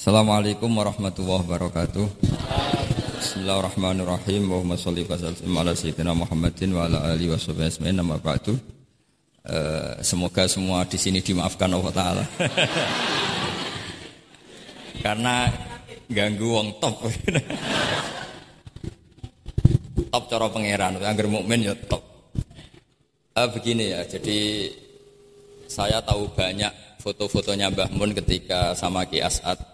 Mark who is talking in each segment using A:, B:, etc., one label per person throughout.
A: Assalamualaikum warahmatullahi wabarakatuh. Bismillahirrahmanirrahim. Allahumma sholli wa sallim ala sayyidina Muhammadin wa ala alihi ba'du. Uh, semoga semua di sini dimaafkan Allah taala. Karena ganggu wong top. top cara pangeran, angger mukmin ya top. Uh, begini ya, jadi saya tahu banyak foto-fotonya Mbah Mun ketika sama Ki As'ad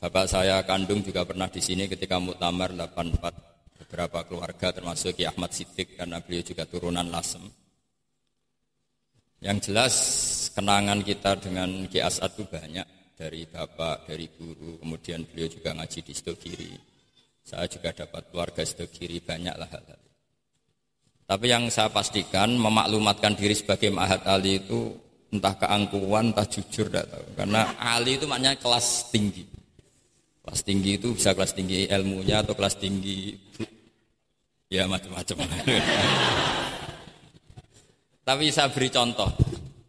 A: Bapak saya kandung juga pernah di sini ketika muktamar 84 beberapa keluarga termasuk Ki Ahmad Siddiq karena beliau juga turunan Lasem. Yang jelas kenangan kita dengan Ki As'ad itu banyak dari bapak, dari guru, kemudian beliau juga ngaji di Stokiri. Saya juga dapat keluarga Stokiri banyaklah hal-hal. Tapi yang saya pastikan memaklumatkan diri sebagai Mahat Ali itu entah keangkuhan, entah jujur, tidak tahu. Karena Ali itu maknanya kelas tinggi. Kelas tinggi itu bisa kelas tinggi ilmunya atau kelas tinggi ya macam-macam. Tapi saya beri contoh.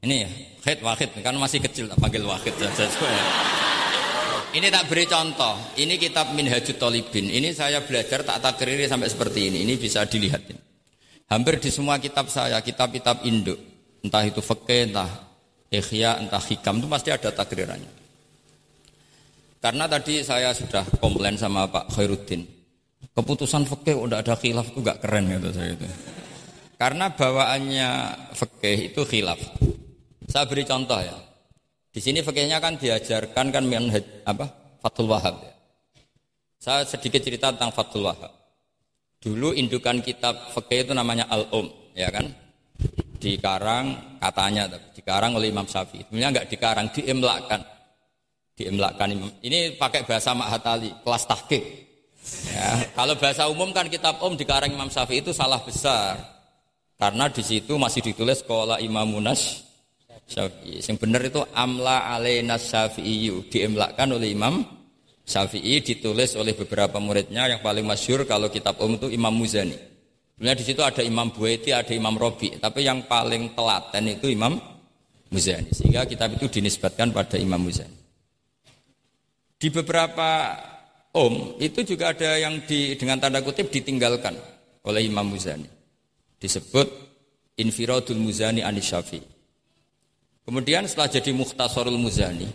A: Ini ya, Wahid Wahid kan masih kecil tak panggil Wahid saja. Ini tak beri contoh. Ini kitab Minhajut Tolibin. Ini saya belajar tak takriri sampai seperti ini. Ini bisa dilihat. Hampir di semua kitab saya, kitab-kitab induk, entah itu fakih, entah ikhya, entah hikam itu pasti ada takrirannya. Karena tadi saya sudah komplain sama Pak Khairuddin. Keputusan fikih udah ada khilaf itu gak keren gitu saya itu. Karena bawaannya fikih itu khilaf. Saya beri contoh ya. Di sini fikihnya kan diajarkan kan manhaj apa? Fathul Wahab ya. Saya sedikit cerita tentang Fathul Wahab. Dulu indukan kitab fikih itu namanya Al-Um, ya kan? Dikarang katanya, dikarang oleh Imam Syafi'i. Sebenarnya enggak dikarang, diemlakkan. Ini pakai bahasa Mahatali kelas tahqiq. Ya, kalau bahasa umum kan kitab Om di karang Imam Syafi'i itu salah besar. Karena di situ masih ditulis sekolah Imam Munas Syafi'i. Yang benar itu amla alaina Syafi'i diimlakkan oleh Imam Syafi'i ditulis oleh beberapa muridnya. Yang paling masyur kalau kitab Om itu Imam Muzani. Sebenarnya di situ ada Imam Buaiti ada Imam Robi. Tapi yang paling telaten itu Imam Muzani. Sehingga kitab itu dinisbatkan pada Imam Muzani di beberapa om itu juga ada yang di, dengan tanda kutip ditinggalkan oleh Imam Muzani. Disebut Infiradul Muzani Anis Syafi. Kemudian setelah jadi Mukhtasarul Muzani,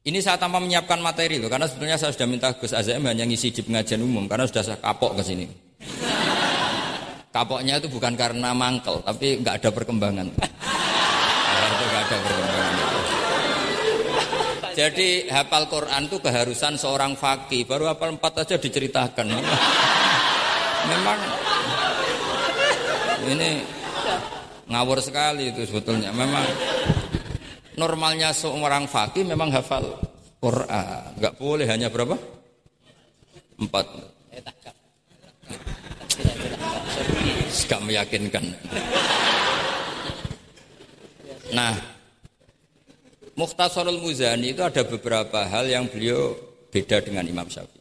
A: ini saya tanpa menyiapkan materi loh, karena sebetulnya saya sudah minta Gus Azam hanya ngisi di pengajian umum, karena sudah saya kapok ke sini. Kapoknya itu bukan karena mangkel, tapi nggak ada perkembangan. itu nggak ada perkembangan. Jadi hafal Quran itu keharusan seorang fakih. Baru hafal empat aja diceritakan. Memang ini ngawur sekali itu sebetulnya. Memang normalnya seorang fakih memang hafal Quran. Enggak boleh hanya berapa? Empat. Gak meyakinkan. Nah, Mukhtasarul Muzani itu ada beberapa hal yang beliau beda dengan Imam Syafi'i.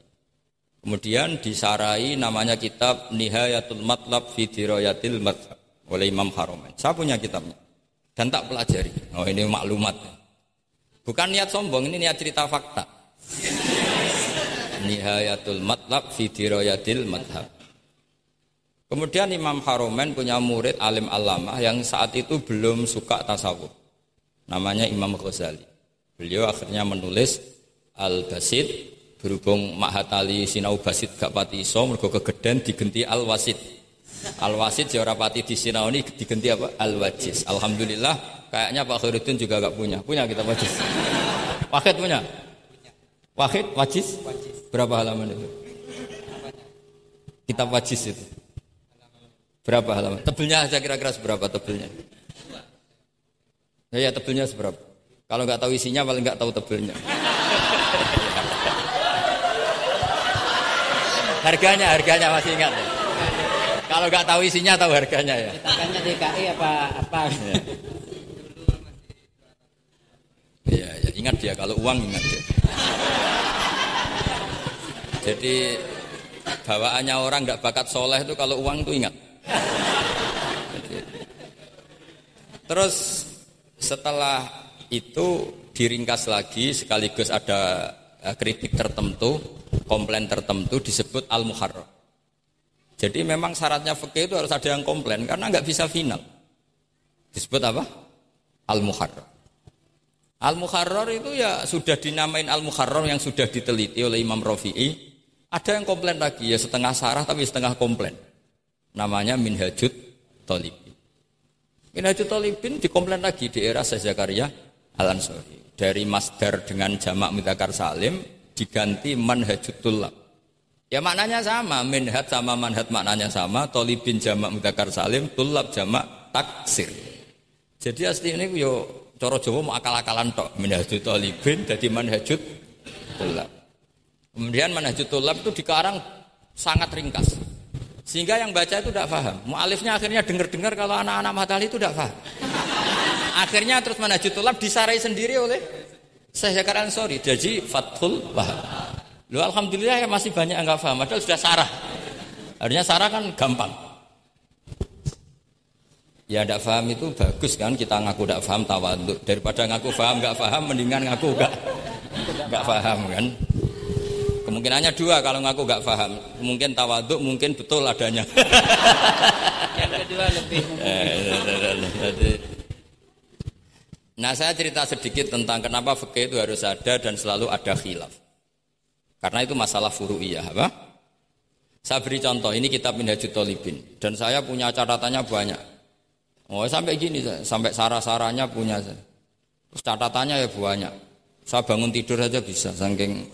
A: Kemudian disarai namanya kitab Nihayatul Matlab fi Dirayatil Madhab oleh Imam Haromen. Saya punya kitabnya dan tak pelajari. Oh ini maklumat. Bukan niat sombong, ini niat cerita fakta. Nihayatul Matlab fi Dirayatil Madhab. Kemudian Imam Haromen punya murid alim alama yang saat itu belum suka tasawuf namanya Imam Ghazali. Beliau akhirnya menulis Al-Basid berhubung Mahatali sinau basit gak pati iso mergo kegeden digenti Al-Wasid. Al-Wasid ya ora pati ini digenti apa? Al-Wajiz. Alhamdulillah kayaknya Pak Khairuddin juga gak punya. Punya kita Wajiz. Wahid punya? Wahid Wajiz? Berapa halaman itu? Kitab Wajiz itu. Berapa halaman? Tebelnya aja kira-kira seberapa tebelnya? Ya, ya tebelnya seberapa? Kalau nggak tahu isinya paling nggak tahu tebelnya. harganya, harganya masih ingat ya? Kalau nggak tahu isinya tahu harganya ya.
B: Cetakannya DKI apa apa?
A: Ya. ya, ya ingat dia kalau uang ingat dia. Jadi bawaannya orang nggak bakat soleh itu kalau uang itu ingat. Terus setelah itu diringkas lagi sekaligus ada eh, kritik tertentu, komplain tertentu disebut al-muharram. Jadi memang syaratnya fikih itu harus ada yang komplain karena nggak bisa final. Disebut apa? Al-muharram. Al-muharrar itu ya sudah dinamain al-muharrar yang sudah diteliti oleh Imam Rafi'i. Ada yang komplain lagi ya setengah sarah tapi setengah komplain. Namanya Minhajut Talibin. Minhajut Talibin dikomplain lagi di era Syekh Zakaria Al-Ansari. Dari masdar dengan jamak mutakar salim diganti manhajut. Ya maknanya sama, minhat sama manhat maknanya sama, tolibin jamak mudakar salim, tulab jamak taksir. Jadi asli ini yo coro Jawa mau akal-akalan tok, minhajut tolibin jadi manhajut tulab. Kemudian manhajut tulab itu dikarang sangat ringkas. Sehingga yang baca itu tidak paham. Mu'alifnya akhirnya dengar-dengar kalau anak-anak matahari itu tidak paham. akhirnya terus manhajut tulab disarai sendiri oleh Syekh Zakaria Ansori. Jadi Fathul Wahab. Lu alhamdulillah ya masih banyak yang nggak paham. Padahal sudah sarah. Artinya sarah kan gampang. Ya tidak paham itu bagus kan kita ngaku tidak paham tawaduk daripada ngaku paham nggak paham mendingan ngaku nggak nggak paham kan. Kemungkinannya dua kalau ngaku nggak paham. Mungkin tawaduk mungkin betul adanya.
B: Yang kedua lebih. Eh,
A: nah saya cerita sedikit tentang kenapa fikih itu harus ada dan selalu ada khilaf. Karena itu masalah furu'iyah apa? Saya beri contoh, ini kitab Minhajut Tolibin dan saya punya catatannya banyak. Oh sampai gini, sampai sarah-sarahnya punya. Terus catatannya ya banyak. Saya bangun tidur aja bisa, saking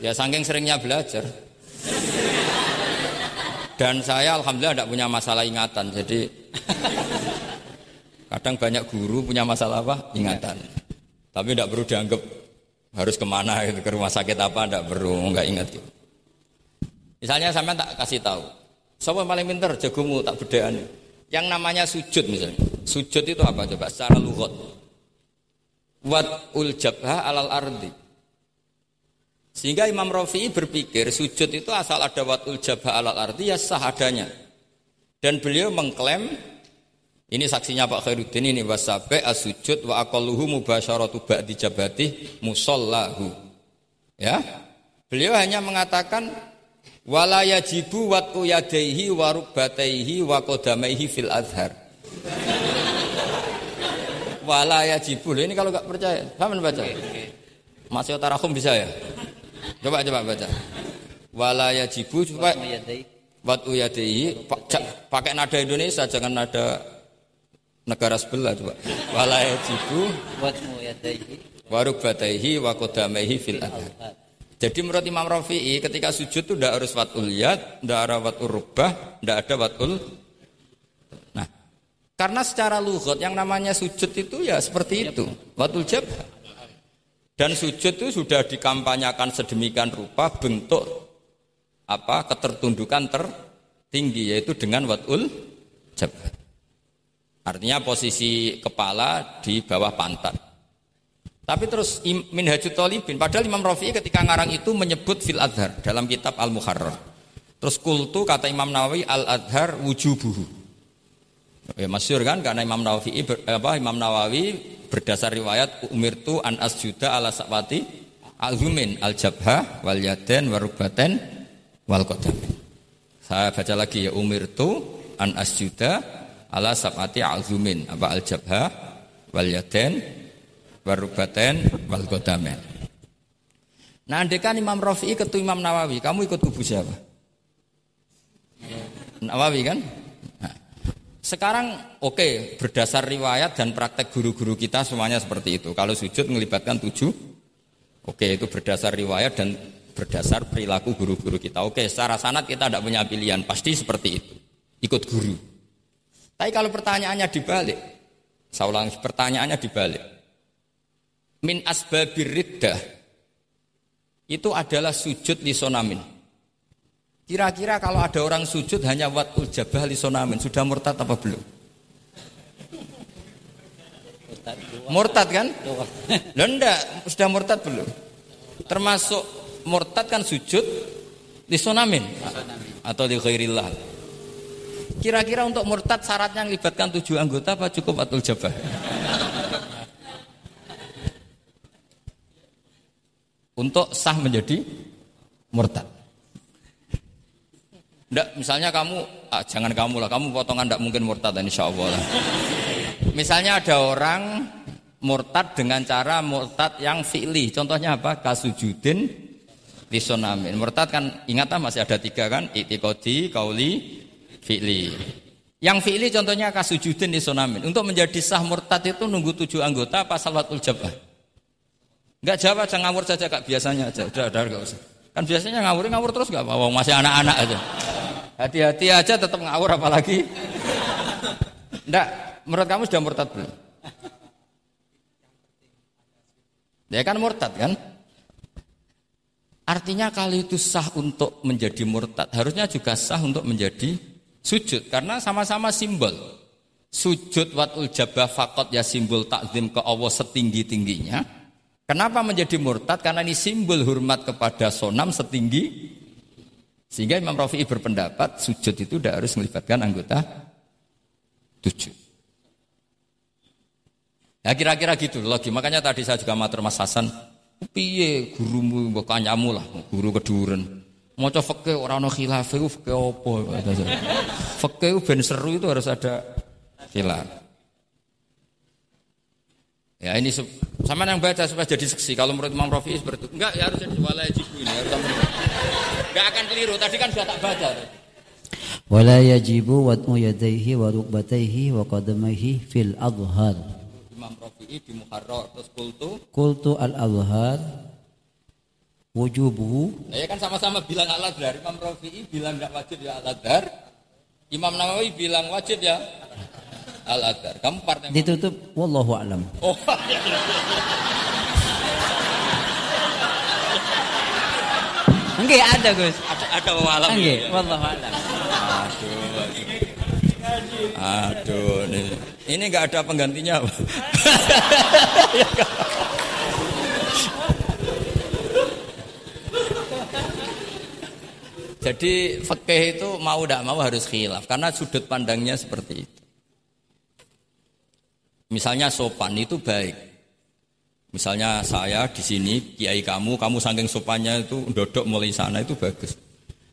A: ya saking seringnya belajar. Dan saya alhamdulillah tidak punya masalah ingatan, jadi kadang banyak guru punya masalah apa? Ingatan. Tapi tidak perlu dianggap harus ke mana gitu, ke rumah sakit apa ndak perlu nggak ingat gitu. Misalnya sampai tak kasih tahu, siapa paling pinter jagomu tak bedaan. Yang namanya sujud misalnya, sujud itu apa coba secara lugot? Wat ul jabha alal ardi. Sehingga Imam Rafi'i berpikir sujud itu asal ada wat ul jabha alal ardi ya sahadanya. Dan beliau mengklaim ini saksinya Pak Khairuddin ini wasabe asujud wa aqalluhu mubasyaratu ba'di jabati musallahu. Ya. Beliau hanya mengatakan wala yajibu wat'u yadaihi wa rukbataihi wa qadamaihi fil azhar. wala yajibu. Ini kalau enggak percaya, sama baca? Masih tarakum bisa ya? Coba coba baca. Wala yajibu supaya wat'u yadaihi pakai nada Indonesia jangan nada negara sebelah coba. Wala yajibu. Waruk bataihi wa kodamaihi fil adhar jadi menurut Imam Rafi'i ketika sujud itu tidak harus watul yad, tidak ada watul rubah, tidak ada watul Nah, karena secara lugot yang namanya sujud itu ya seperti itu, watul jab. Dan sujud itu sudah dikampanyakan sedemikian rupa bentuk apa ketertundukan tertinggi yaitu dengan watul jabhat. Artinya posisi kepala di bawah pantat. Tapi terus Minhajut Talibin, padahal Imam Rafi'i ketika ngarang itu menyebut fil adhar dalam kitab Al-Muharrar. Terus kultu kata Imam Nawawi al-adhar wujubuhu. Ya masyur kan karena Imam Nawawi apa Imam Nawawi berdasar riwayat umirtu an asjuda ala sakwati al-humin al-jabha wal yaden warubaten wal qadamin. Saya baca lagi ya umirtu an asjuda ala sabati alzumin apa al jabha wal yaden warubaten wal godamen. Nah, andekan Imam Rafi'i ketua Imam Nawawi, kamu ikut kubu siapa? Nawawi kan? Sekarang oke, okay, berdasar riwayat dan praktek guru-guru kita semuanya seperti itu. Kalau sujud melibatkan tujuh, oke okay, itu berdasar riwayat dan berdasar perilaku guru-guru kita. Oke, okay, secara sanat kita tidak punya pilihan, pasti seperti itu. Ikut guru. Tapi kalau pertanyaannya dibalik, saya ulang pertanyaannya dibalik. Min asbabir riddah itu adalah sujud lisonamin. Kira-kira kalau ada orang sujud hanya watul jabah lisonamin, sudah murtad apa belum? Murtad kan? Enggak, sudah murtad belum? Termasuk murtad kan sujud lisonamin atau di khairillah. Kira-kira untuk murtad syaratnya melibatkan tujuh anggota apa cukup atul jabah? untuk sah menjadi murtad. Nggak, misalnya kamu, ah, jangan kamu lah, kamu potongan tidak mungkin murtad insya Allah lah. Misalnya ada orang murtad dengan cara murtad yang fi'li. Contohnya apa? Kasujudin lisonamin. Murtad kan, ingat masih ada tiga kan? Itikodi, kauli, fi'li. Yang fi'li contohnya kasujudin lisonamin. Untuk menjadi sah murtad itu nunggu tujuh anggota apa salatul jabah? Enggak jawab aja ngawur saja kak biasanya aja. Udah, udah enggak usah. Kan biasanya ngawur ngawur terus enggak apa-apa, masih anak-anak aja. Hati-hati aja tetap ngawur apalagi. Enggak, menurut kamu sudah murtad belum? Ya kan murtad kan? Artinya kalau itu sah untuk menjadi murtad, harusnya juga sah untuk menjadi sujud karena sama-sama simbol. Sujud watul jabah fakot ya simbol takzim ke Allah setinggi-tingginya. Kenapa menjadi murtad? Karena ini simbol hormat kepada sonam setinggi sehingga Imam Rafi'i berpendapat sujud itu tidak harus melibatkan anggota tujuh. Ya kira-kira gitu lagi. Makanya tadi saya juga matur Mas Hasan, piye gurumu mbok kanyamu lah, guru keduren. Maca fikih ora ana khilaf iku fikih apa? Ben seru itu harus ada khilaf. Ya ini sama yang baca supaya jadi seksi. Kalau menurut Imam Rafi'i seperti itu. Enggak, ya harus jadi wala ini. Harus Enggak akan keliru. Tadi kan sudah tak baca.
B: Wala yajibu wad'u yadayhi wa rukbatayhi wa qadamaihi fil adhar.
A: Imam Rafi'i di Muharrar terus kultu.
B: Kultu al adhar wujubuhu.
A: Nah, ya kan sama-sama bilang al adhar. Imam Rafi'i bilang enggak wajib ya al adhar. Imam Nawawi bilang wajib ya Al Adhar. Kamu partai
B: Ditutup wallahu alam. Oh. Enggak ada Gus.
A: Ada ada alam.
B: Enggak, ya. wallahu alam.
A: Aduh. Aduh, ini ini enggak ada penggantinya. Jadi fikih itu mau tidak mau harus khilaf karena sudut pandangnya seperti itu. Misalnya sopan itu baik. Misalnya saya di sini, kiai kamu, kamu saking sopannya itu dodok mulai sana itu bagus.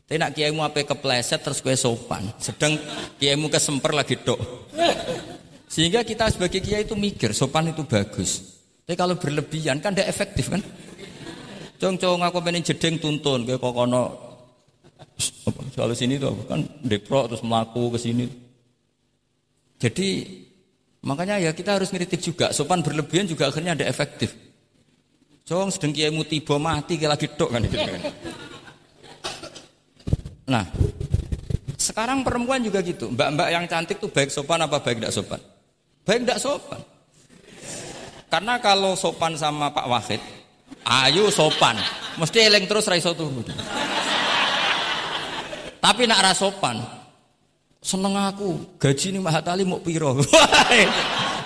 A: Tapi nak kiaimu apa kepleset terus kue sopan. Sedang kiaimu kesemper lagi dok. Sehingga kita sebagai kiai itu mikir sopan itu bagus. Tapi kalau berlebihan kan tidak efektif kan. Cong-cong aku pengen jedeng tuntun kayak kokono kalau sini tuh kan deprok terus melaku ke sini. Jadi Makanya ya kita harus ngeritik juga. Sopan berlebihan juga akhirnya ada efektif. Cong sedang kiaimu tiba mati kayak lagi dok kan. Nah, sekarang perempuan juga gitu. Mbak-mbak yang cantik tuh baik sopan apa baik tidak sopan? Baik tidak sopan. Karena kalau sopan sama Pak Wahid, ayo sopan. Mesti eleng terus raiso tuh. Tapi nak rasopan, seneng aku. Gaji ini mahatali mau piro?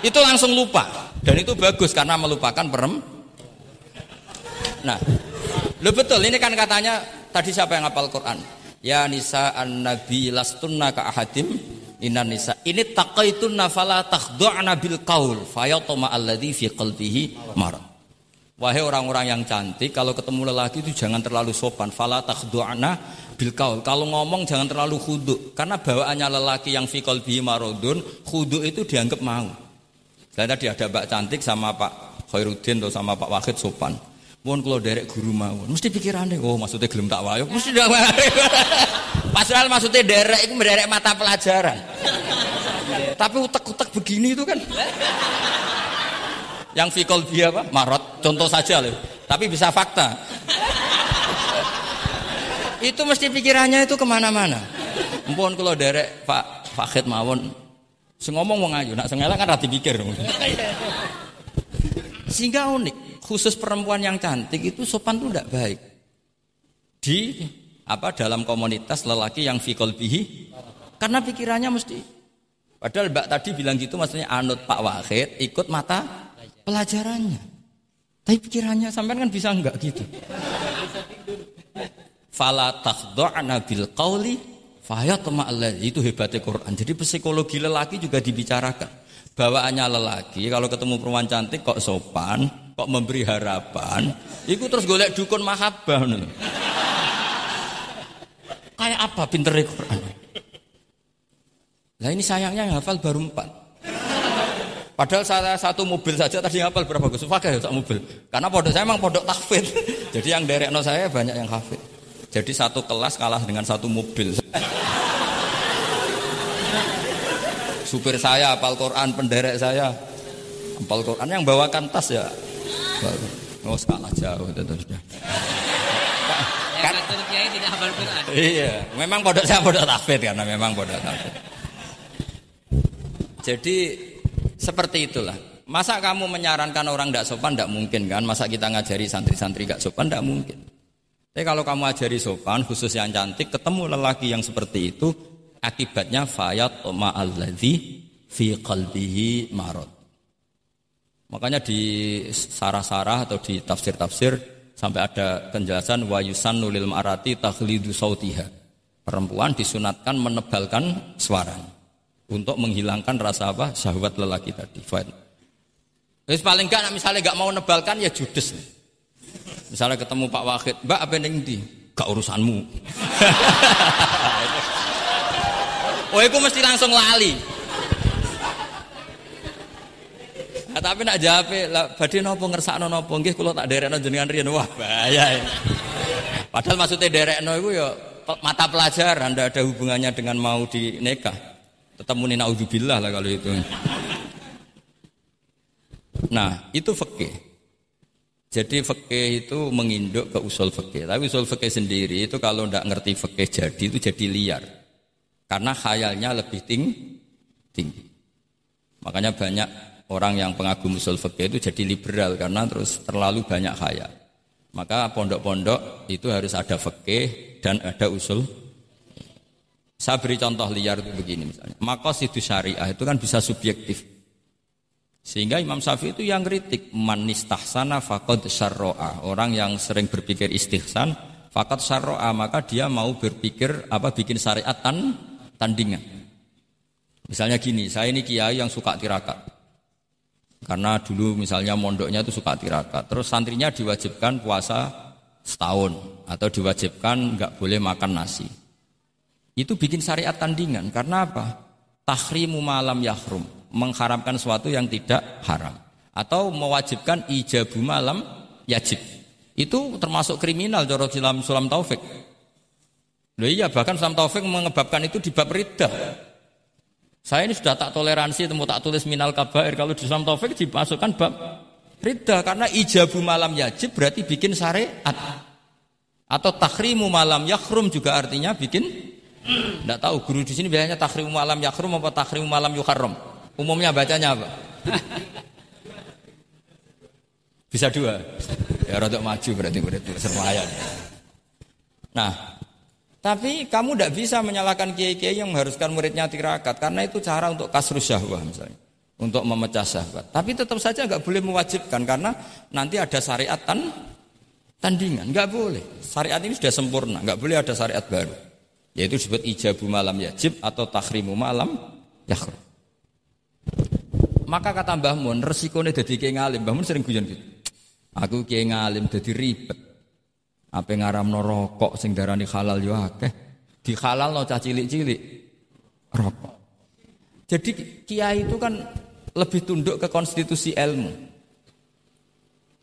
A: Itu langsung lupa. Dan itu bagus karena melupakan perem nah. Lo betul. Ini kan katanya tadi siapa yang hafal Quran? Ya nisa an nabi lastunna ka ahadim inan nisa. Ini taqaitunna fala takhdu'na bil qaul. Fayatma alladhi fi qalbihi marad Wahai orang-orang yang cantik, kalau ketemu lelaki itu jangan terlalu sopan. Fala takhdu'na bil kaul. Kalau ngomong jangan terlalu khudu karena bawaannya lelaki yang fikol bi marodun khudu itu dianggap mau. Dan tadi ada Mbak Cantik sama Pak Khairuddin atau sama Pak Wahid sopan. Mohon kalau derek guru mau, mesti pikirannya, oh maksudnya gelem tak wayo, mesti tidak Padahal maksudnya derek itu menderek mata pelajaran. Tapi utek-utek begini itu kan. Yang fikol dia apa? Marot, contoh saja loh. Tapi bisa fakta. itu mesti pikirannya itu ke mana-mana. Mpun kalau derek Pak Fakid mawon, sing ngomong wong ayu, nak sengelak kan rati pikir. Sehingga unik, khusus perempuan yang cantik itu sopan tuh tidak baik. Di apa dalam komunitas lelaki yang fikol bihi, karena pikirannya mesti. Padahal Mbak tadi bilang gitu maksudnya anut Pak Wahid ikut mata pelajarannya. Tapi pikirannya sampai kan bisa enggak gitu fala takhdu'na bil qawli fayatma itu hebatnya Quran. Jadi psikologi lelaki juga dibicarakan. Bawaannya lelaki kalau ketemu perempuan cantik kok sopan, kok memberi harapan, Iku terus golek dukun mahabbah ngono. Kayak apa pinter Quran? Lah ini sayangnya yang hafal baru empat. Padahal saya satu mobil saja tadi hafal berapa Gus? Pakai satu mobil. Karena pondok saya memang pondok takfir. Jadi yang derekno saya banyak yang hafid. Jadi satu kelas kalah dengan satu mobil. Supir saya hafal Quran, penderek saya hafal Quran yang bawakan tas ya. Oh, kalah jauh itu sudah.
C: Kan kiai tidak hafal Quran.
A: Iya, memang pondok saya pondok takfir karena memang pondok takfir. Jadi seperti itulah. Masa kamu menyarankan orang tidak sopan tidak mungkin kan? Masa kita ngajari santri-santri gak sopan tidak mungkin. Tapi kalau kamu ajari sopan, khusus yang cantik, ketemu lelaki yang seperti itu, akibatnya fayat ma'alladhi fi qalbihi marot. Makanya di sarah-sarah atau di tafsir-tafsir sampai ada penjelasan wayusan nulil ma'arati takhlidu sautiha. Perempuan disunatkan menebalkan suaranya untuk menghilangkan rasa apa syahwat lelaki tadi. Fine. Terus paling enggak misalnya enggak mau nebalkan ya judes. Misalnya ketemu Pak Wahid, Mbak apa yang di? Gak urusanmu. oh, itu mesti langsung lali. Nah, tapi nak jawab, lah badhe napa ngersakno napa nggih kula tak derekno jenengan riyen. Wah, bahaya. Ya. Padahal maksudnya derekno itu ya mata pelajaran, tidak ada hubungannya dengan mau dinikah. Tetap muni naudzubillah lah kalau itu. Nah, itu fikih. Jadi fikih itu menginduk ke usul fikih. Tapi usul fikih sendiri itu kalau tidak ngerti fikih jadi itu jadi liar. Karena khayalnya lebih tinggi. tinggi. Makanya banyak orang yang pengagum usul fikih itu jadi liberal karena terus terlalu banyak khayal. Maka pondok-pondok itu harus ada fikih dan ada usul saya beri contoh liar itu begini misalnya. Maka itu syariah itu kan bisa subjektif. Sehingga Imam Syafi'i itu yang kritik manistahsana fakad syarro'a. Orang yang sering berpikir istihsan fakad syarro'a maka dia mau berpikir apa bikin syariat tan, tandingan. Misalnya gini, saya ini kiai yang suka tirakat. Karena dulu misalnya mondoknya itu suka tirakat. Terus santrinya diwajibkan puasa setahun atau diwajibkan nggak boleh makan nasi. Itu bikin syariat tandingan. Karena apa? Tahrimu malam yahrum. Mengharamkan sesuatu yang tidak haram. Atau mewajibkan ijabu malam yajib. Itu termasuk kriminal jorok dalam sulam taufik. Loh iya bahkan sulam taufik mengebabkan itu di bab riddah. Saya ini sudah tak toleransi temu tak tulis minal kabair kalau di sulam taufik dimasukkan bab riddah karena ijabu malam yajib berarti bikin syariat. Atau tahrimu malam yahrum juga artinya bikin tidak tahu guru di sini biasanya takhrim malam yakrum apa takhrim malam yukharom. Umumnya bacanya apa? Bisa dua. Ya rada maju berarti berarti sermayan. Nah, tapi kamu tidak bisa menyalahkan kiai-kiai yang mengharuskan muridnya tirakat karena itu cara untuk kasrus syahwah misalnya, untuk memecah syahwat. Tapi tetap saja nggak boleh mewajibkan karena nanti ada syariat tan tandingan, nggak boleh. Syariat ini sudah sempurna, nggak boleh ada syariat baru. Yaitu disebut ijabu malam yajib atau takhrimu malam yakhrum. Maka kata Mbah Mun, resikonya jadi kiai ngalim. Mbah Mun sering guyon gitu. Aku kiai ngalim jadi ribet. Apa ngaram rokok sing darani halal yo akeh. Di halal no cah cilik-cilik rokok. Jadi kiai itu kan lebih tunduk ke konstitusi ilmu.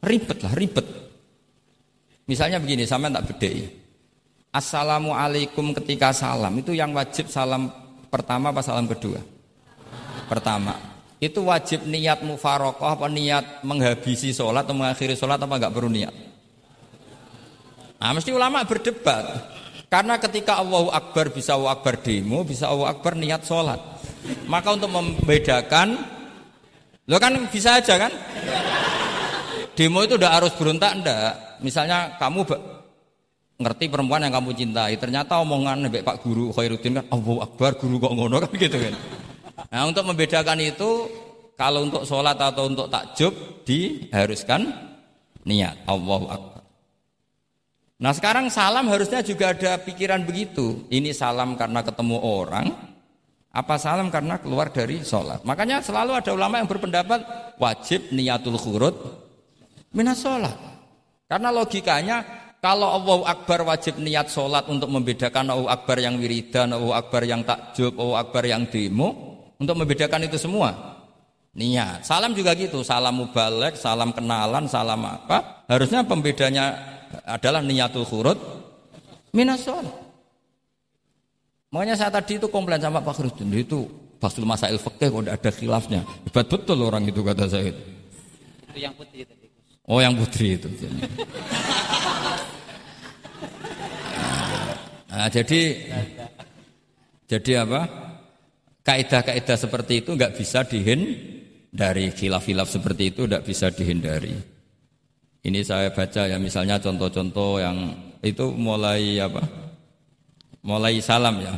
A: Ribet lah, ribet. Misalnya begini, sama tak bedai. Assalamualaikum ketika salam itu yang wajib salam pertama apa salam kedua? Pertama. Itu wajib niat mufarokoh apa niat menghabisi sholat atau mengakhiri sholat apa enggak perlu niat? Nah, mesti ulama berdebat. Karena ketika Allahu Akbar bisa Allahu Akbar demo, bisa Allahu Akbar niat sholat. Maka untuk membedakan, lo kan bisa aja kan? Demo itu udah harus berontak ndak? Misalnya kamu ngerti perempuan yang kamu cintai. Ternyata omongan nebek Pak Guru Khairuddin kan Allahu Akbar guru kok ngono kan gitu kan. Nah untuk membedakan itu kalau untuk sholat atau untuk takjub diharuskan niat. Allahu Akbar. Nah sekarang salam harusnya juga ada pikiran begitu. Ini salam karena ketemu orang apa salam karena keluar dari sholat? Makanya selalu ada ulama yang berpendapat wajib niatul khurut minas sholat. Karena logikanya kalau Allahu Akbar wajib niat sholat untuk membedakan Allahu Akbar yang wiridan, Allahu Akbar yang takjub, Allahu Akbar yang demo, untuk membedakan itu semua. Niat. Salam juga gitu, salam mubalek, salam kenalan, salam apa. Harusnya pembedanya adalah niatul khurut minas sholat. Makanya saya tadi itu komplain sama Pak Khrudin, itu Fasul Masail Fikih kok ada khilafnya. Hebat betul orang itu kata saya.
C: Itu yang putih tadi.
A: Oh yang putri itu. Nah, jadi jadi apa? Kaidah-kaidah seperti itu nggak bisa dihindari. Khilaf-khilaf seperti itu nggak bisa dihindari. Ini saya baca ya misalnya contoh-contoh yang itu mulai apa? Mulai salam ya.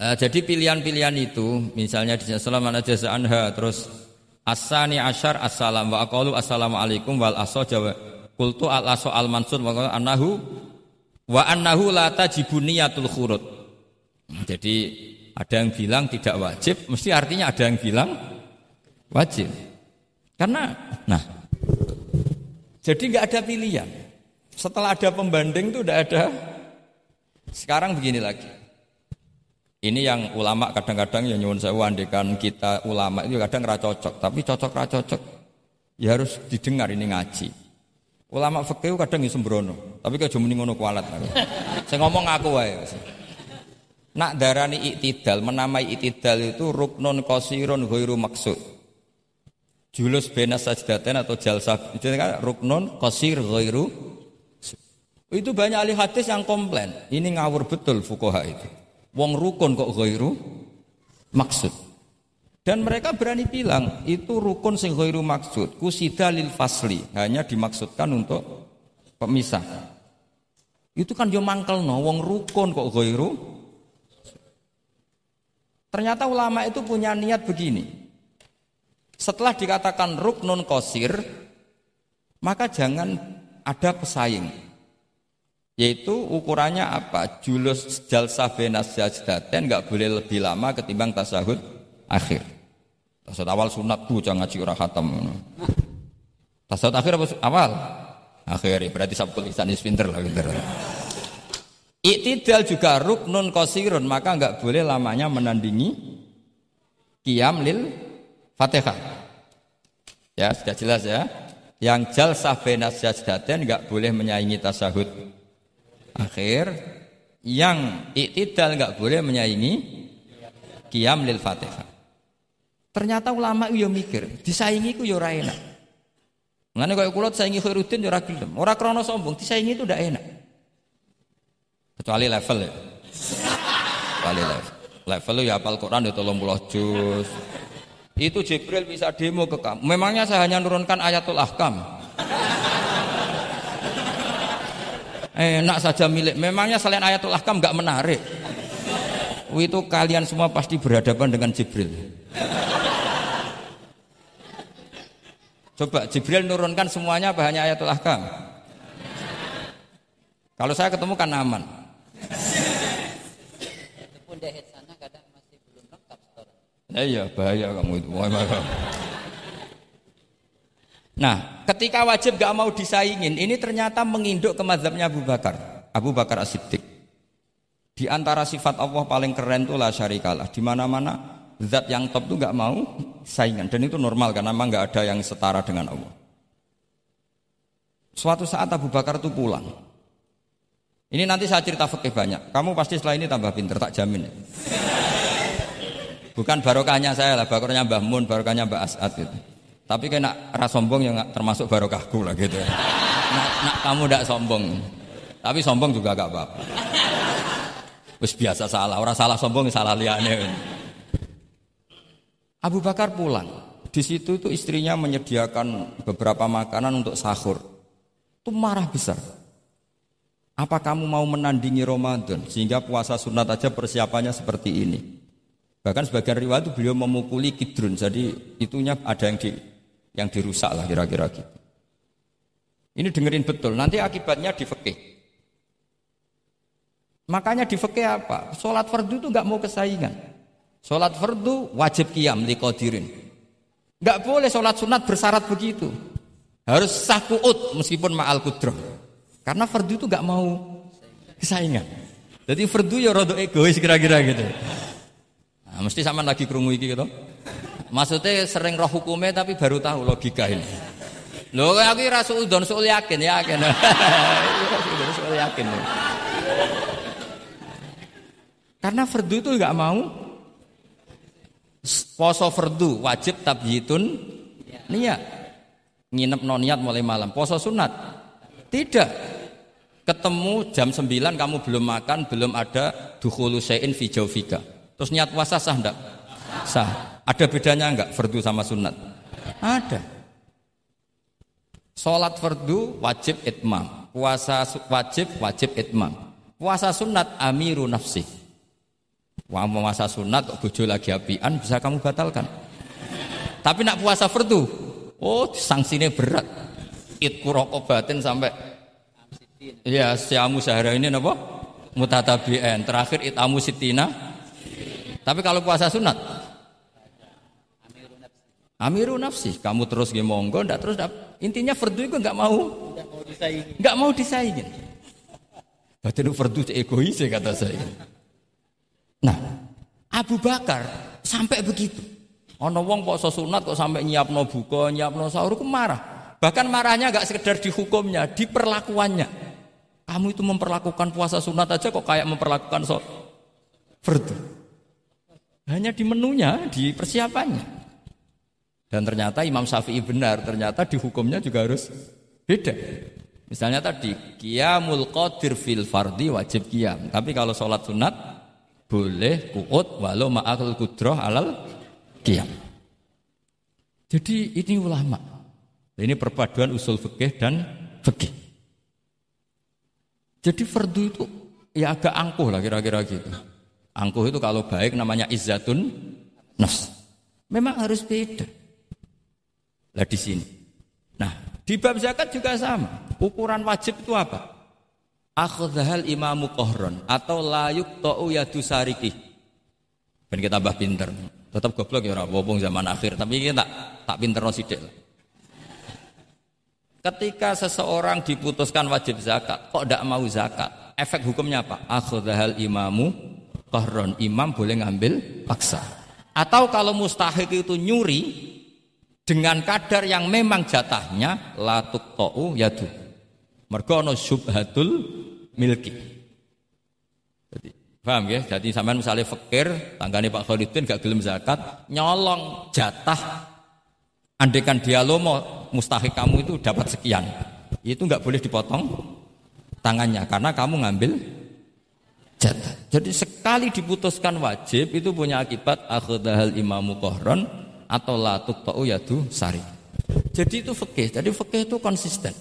A: Nah, jadi pilihan-pilihan itu misalnya di salam aja anha terus Asani asyar assalam wa aqalu assalamualaikum wal aso jawa kultu al aso al mansur wa annahu wa annahu la tajibu niyatul khurut. Jadi ada yang bilang tidak wajib, mesti artinya ada yang bilang wajib. Karena nah jadi nggak ada pilihan. Setelah ada pembanding itu udah ada. Sekarang begini lagi. Ini yang ulama kadang-kadang yang nyuwun saya wandekan kita ulama itu kadang ra cocok, tapi cocok ra cocok ya harus didengar ini ngaji. Ulama fikih kadang ya sembrono, tapi kalau muni ngono kualat. Saya ngomong aku wae. Nak darani iktidal, menamai iktidal itu ruknun qasirun ghairu maksud. Julus bena sajdaten atau jalsa kan ruknun qasir ghairu itu banyak ahli hadis yang komplain. Ini ngawur betul fukoha itu. Wong rukun kok ghairu maksud. Dan mereka berani bilang itu rukun sing ghairu maksud, kusida lil fasli, hanya dimaksudkan untuk pemisah. Itu kan yo mangkel no, wong rukun kok ghairu. Ternyata ulama itu punya niat begini. Setelah dikatakan ruknun kosir, maka jangan ada pesaing. Yaitu ukurannya apa? Julus jalsah benas sajdaten nggak boleh lebih lama ketimbang tasahud akhir. Tasahud awal sunat tuh jangan ngaji ora khatam. Tasahud akhir apa awal? Akhir berarti sabkul ihsan pinter lah pinter. Iktidal juga ruknun kosirun maka nggak boleh lamanya menandingi kiam lil fatihah. Ya sudah jelas ya. Yang jalsah benas sajdaten nggak boleh menyaingi tasahud akhir yang iktidal nggak boleh menyaingi kiam lil fatihah. Ternyata ulama itu mikir, disaingi ku yo ora enak. Ngene kaya kula saingi Khairuddin yo ora gelem. Ora sombong, disaingi itu ndak enak. Kecuali level ya. Kecuali level. Level ya apal Quran ya 30 juz. Itu Jibril bisa demo ke kamu. Memangnya saya hanya nurunkan ayatul ahkam. enak saja milik. Memangnya selain ayatul ahkam nggak menarik. Itu kalian semua pasti berhadapan dengan Jibril. Coba Jibril nurunkan semuanya apa hanya ayatul ahkam? Kalau saya ketemu kan aman. sana kadang masih belum lengkap Ya iya bahaya kamu itu. Nah, ketika wajib gak mau disaingin, ini ternyata menginduk ke mazhabnya Abu Bakar. Abu Bakar As-Siddiq. Di antara sifat Allah paling keren itu la syarikalah. Di mana-mana zat yang top itu gak mau saingan. Dan itu normal karena memang gak ada yang setara dengan Allah. Suatu saat Abu Bakar itu pulang. Ini nanti saya cerita fakih banyak. Kamu pasti setelah ini tambah pinter, tak jamin. Bukan barokahnya saya lah, barokahnya Mbah Mun, barokahnya Mbah As'ad gitu. Tapi kena ras sombong yang termasuk barokahku lah gitu. Nak, nak kamu tidak sombong. Tapi sombong juga gak apa-apa. Wis biasa salah, orang salah sombong salah liane. Abu Bakar pulang. Di situ itu istrinya menyediakan beberapa makanan untuk sahur. Itu marah besar. Apa kamu mau menandingi Ramadan sehingga puasa sunat aja persiapannya seperti ini? Bahkan sebagian riwayat itu beliau memukuli kidrun, jadi itunya ada yang di yang dirusak lah kira-kira gitu. Ini dengerin betul, nanti akibatnya di fikih. Makanya di fikih apa? Sholat fardu itu nggak mau kesaingan. Sholat fardu wajib kiam liqadirin. Nggak boleh sholat sunat bersyarat begitu. Harus sah kuut meskipun ma'al kudroh. Karena fardu itu nggak mau kesaingan. Jadi fardu ya rada egois kira-kira gitu. Nah, mesti sama lagi kerungu iki gitu. Maksudnya sering roh hukumnya tapi baru tahu logika ini. Lho aku ora suudon yakin yakin. Yakin. Karena fardu itu nggak mau poso fardu wajib tabyitun niat. Nginep non niat mulai malam. Poso sunat. Tidak. Ketemu jam 9 kamu belum makan, belum ada dukhulu syai'in fi jawfika. Terus niat puasa sah enggak? Sah. Ada bedanya enggak fardu sama sunat? Ada. Salat fardu wajib itmam. Puasa wajib wajib itmam. Puasa sunat amiru nafsi. Wah puasa sunat kok bojo lagi apian bisa kamu batalkan. Tapi nak puasa fardu, oh sanksinya berat. It kurokobatin sampai ya siamu sehari ini apa? Mutatabian. Terakhir itamu sitina. Tapi kalau puasa sunat, Amiru nafsi, kamu terus gak monggo, ndak terus ndak. Intinya fardu itu nggak mau, nggak mau disaingin. Nggak mau disaingin. Berarti itu fardu egois ya kata saya. Nah, Abu Bakar sampai begitu. Ono wong poso sunat kok sampai nyiapno buka, nyiapno sahur ku marah. Bahkan marahnya nggak sekedar di hukumnya, di perlakuannya. Kamu itu memperlakukan puasa sunat aja kok kayak memperlakukan so fardu. Hanya di menunya, di persiapannya. Dan ternyata Imam Syafi'i benar, ternyata di hukumnya juga harus beda. Misalnya tadi, qiyamul qadir fil fardi wajib qiyam. Tapi kalau sholat sunat, boleh kuut walau ma'akul kudroh alal qiyam. Jadi ini ulama. Ini perpaduan usul fikih dan fikih. Jadi fardu itu ya agak angkuh lah kira-kira gitu. Angkuh itu kalau baik namanya izzatun nafs. Memang harus beda. Lah di sini. Nah, di bab zakat juga sama. Ukuran wajib itu apa? Akhdhal imamu kohron atau layuk ta'u yadu sariki. Ben kita tambah pinter. Tetap goblok ya orang zaman akhir, tapi kita tak tak pinter no sidik. Ketika seseorang diputuskan wajib zakat, kok tidak mau zakat? Efek hukumnya apa? Akhdhal imamu kohron. Imam boleh ngambil paksa. Atau kalau mustahik itu nyuri, dengan kadar yang memang jatahnya latuk to'u yadu. Mergo ana syubhatul milki. Jadi, paham ya? Jadi sampean misalnya fakir, tanggane Pak Khalidin gak gelem zakat, nyolong jatah andekan dia lo mau mustahik kamu itu dapat sekian. Itu nggak boleh dipotong tangannya karena kamu ngambil jatah. Jadi sekali diputuskan wajib itu punya akibat akhadahal imamu kohron atau latuk tau yadu sari. Jadi itu fikih. Jadi fikih itu konsisten.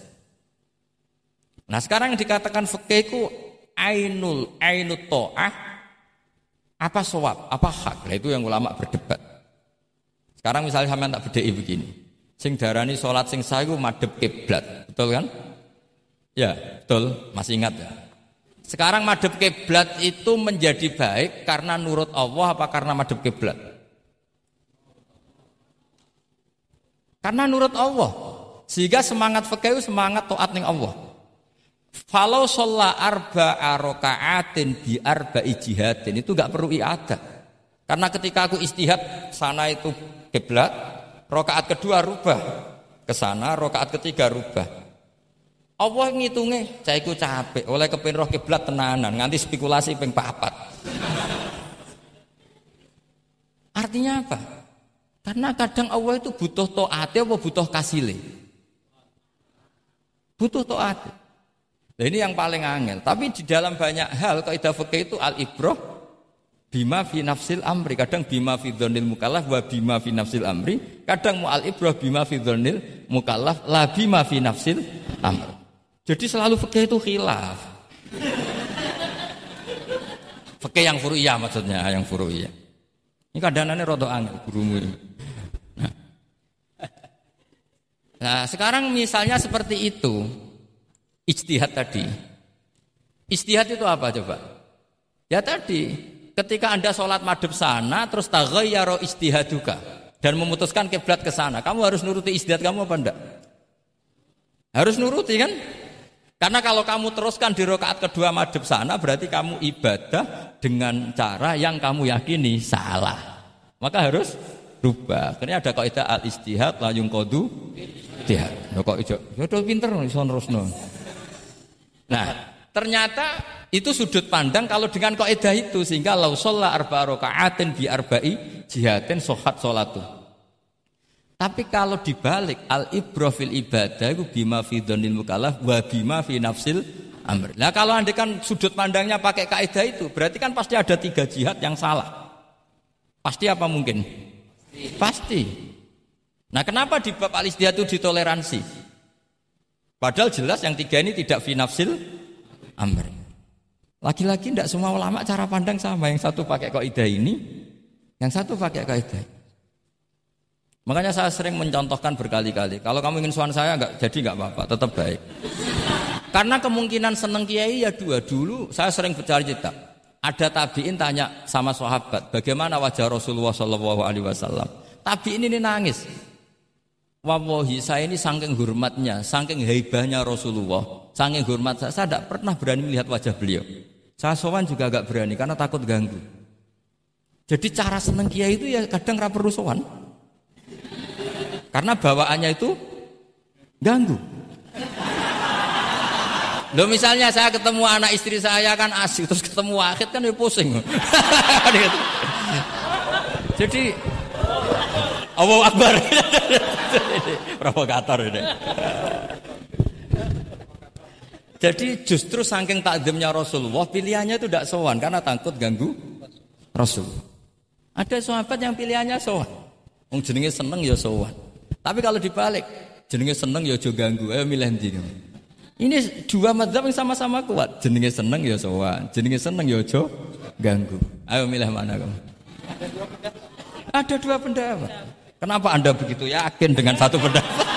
A: Nah sekarang yang dikatakan fikih itu ainul ainut to'ah apa sowab, apa hak. Nah, itu yang ulama berdebat. Sekarang misalnya sampean tak bedai begini. Sing darani sholat sing sayu madep kiblat, betul kan? Ya, betul. Masih ingat ya? Sekarang madep kiblat itu menjadi baik karena nurut Allah apa karena madep kiblat? Karena nurut Allah. Sehingga semangat fikih semangat taat ning Allah. Falau sholla arba arokaatin bi arba ijihadin itu nggak perlu iada. Karena ketika aku istihad sana itu kiblat, rokaat kedua rubah ke sana, rokaat ketiga rubah. Allah ngitungnya, caiku capek, oleh kepin roh kiblat tenanan, nganti spekulasi ping papat. Artinya apa? Karena kadang Allah itu butuh to'at apa butuh kasile. Butuh to'at. Nah, ini yang paling angel. Tapi di dalam banyak hal kaidah fikih itu al ibroh bima fi nafsil amri. Kadang bima fi dzonil mukallaf wa bima fi nafsil amri. Kadang mu al ibroh bima fi dzonil mukallaf la bima fi nafsil amri. Jadi selalu fikih itu khilaf. Fikih yang furu'iyah maksudnya, yang furu'iyah. Ini kadang-kadang rodo angel gurumu ini. Nah, sekarang misalnya seperti itu, ijtihad tadi. Ijtihad itu apa coba? Ya tadi, ketika Anda sholat madhab sana, terus taghayyaro ijtihaduka dan memutuskan kiblat ke sana, kamu harus nuruti ijtihad kamu apa enggak? Harus nuruti kan? Karena kalau kamu teruskan di rokaat kedua madhep sana berarti kamu ibadah dengan cara yang kamu yakini salah. Maka harus rubah. Karena ada kaidah al istihad la kodu istihad. Kok ijo, ya pinter iso terusno. Nah, ternyata itu sudut pandang kalau dengan kaidah itu sehingga lau sholla arba rokaatin bi arba'i jihatin sohat solatu. Tapi kalau dibalik al ibrofil ibadah itu bima fi dhonil mukalaf wa bima fi nafsil amr. Nah kalau anda kan sudut pandangnya pakai kaidah itu, berarti kan pasti ada tiga jihad yang salah. Pasti apa mungkin? Pasti. Nah kenapa di bab al itu ditoleransi? Padahal jelas yang tiga ini tidak fi nafsil amr. Lagi-lagi tidak semua ulama cara pandang sama. Yang satu pakai kaidah ini, yang satu pakai kaidah. Makanya saya sering mencontohkan berkali-kali. Kalau kamu ingin suan saya nggak jadi nggak apa-apa, tetap baik. Karena kemungkinan seneng kiai ya dua dulu. Saya sering bercari cerita. Ada tabiin tanya sama sahabat, bagaimana wajah Rasulullah Shallallahu Alaihi Wasallam. Tabiin ini nangis. Wallahi saya ini saking hormatnya, saking heibahnya Rasulullah, saking hormat saya, saya tidak pernah berani melihat wajah beliau. Saya sowan juga agak berani karena takut ganggu. Jadi cara seneng kiai itu ya kadang raper sowan. Karena bawaannya itu ganggu. Lo misalnya saya ketemu anak istri saya kan asik terus ketemu akhir kan ya pusing. Jadi Allah Akbar. Provokator ini. Jadi justru saking takdimnya Rasulullah pilihannya itu tidak sowan karena takut ganggu Rasul. Ada sahabat yang pilihannya sowan. Wong jenenge seneng ya sowan. Tapi kalau dibalik, jenenge seneng ya aja ganggu, ayo milih ndi. Ini dua madzhab yang sama-sama kuat. Jenenge seneng ya sowan, jenenge seneng ya aja ganggu. Ayo milih mana kamu? Ada dua pendapat. Kenapa Anda begitu yakin dengan satu pendapat?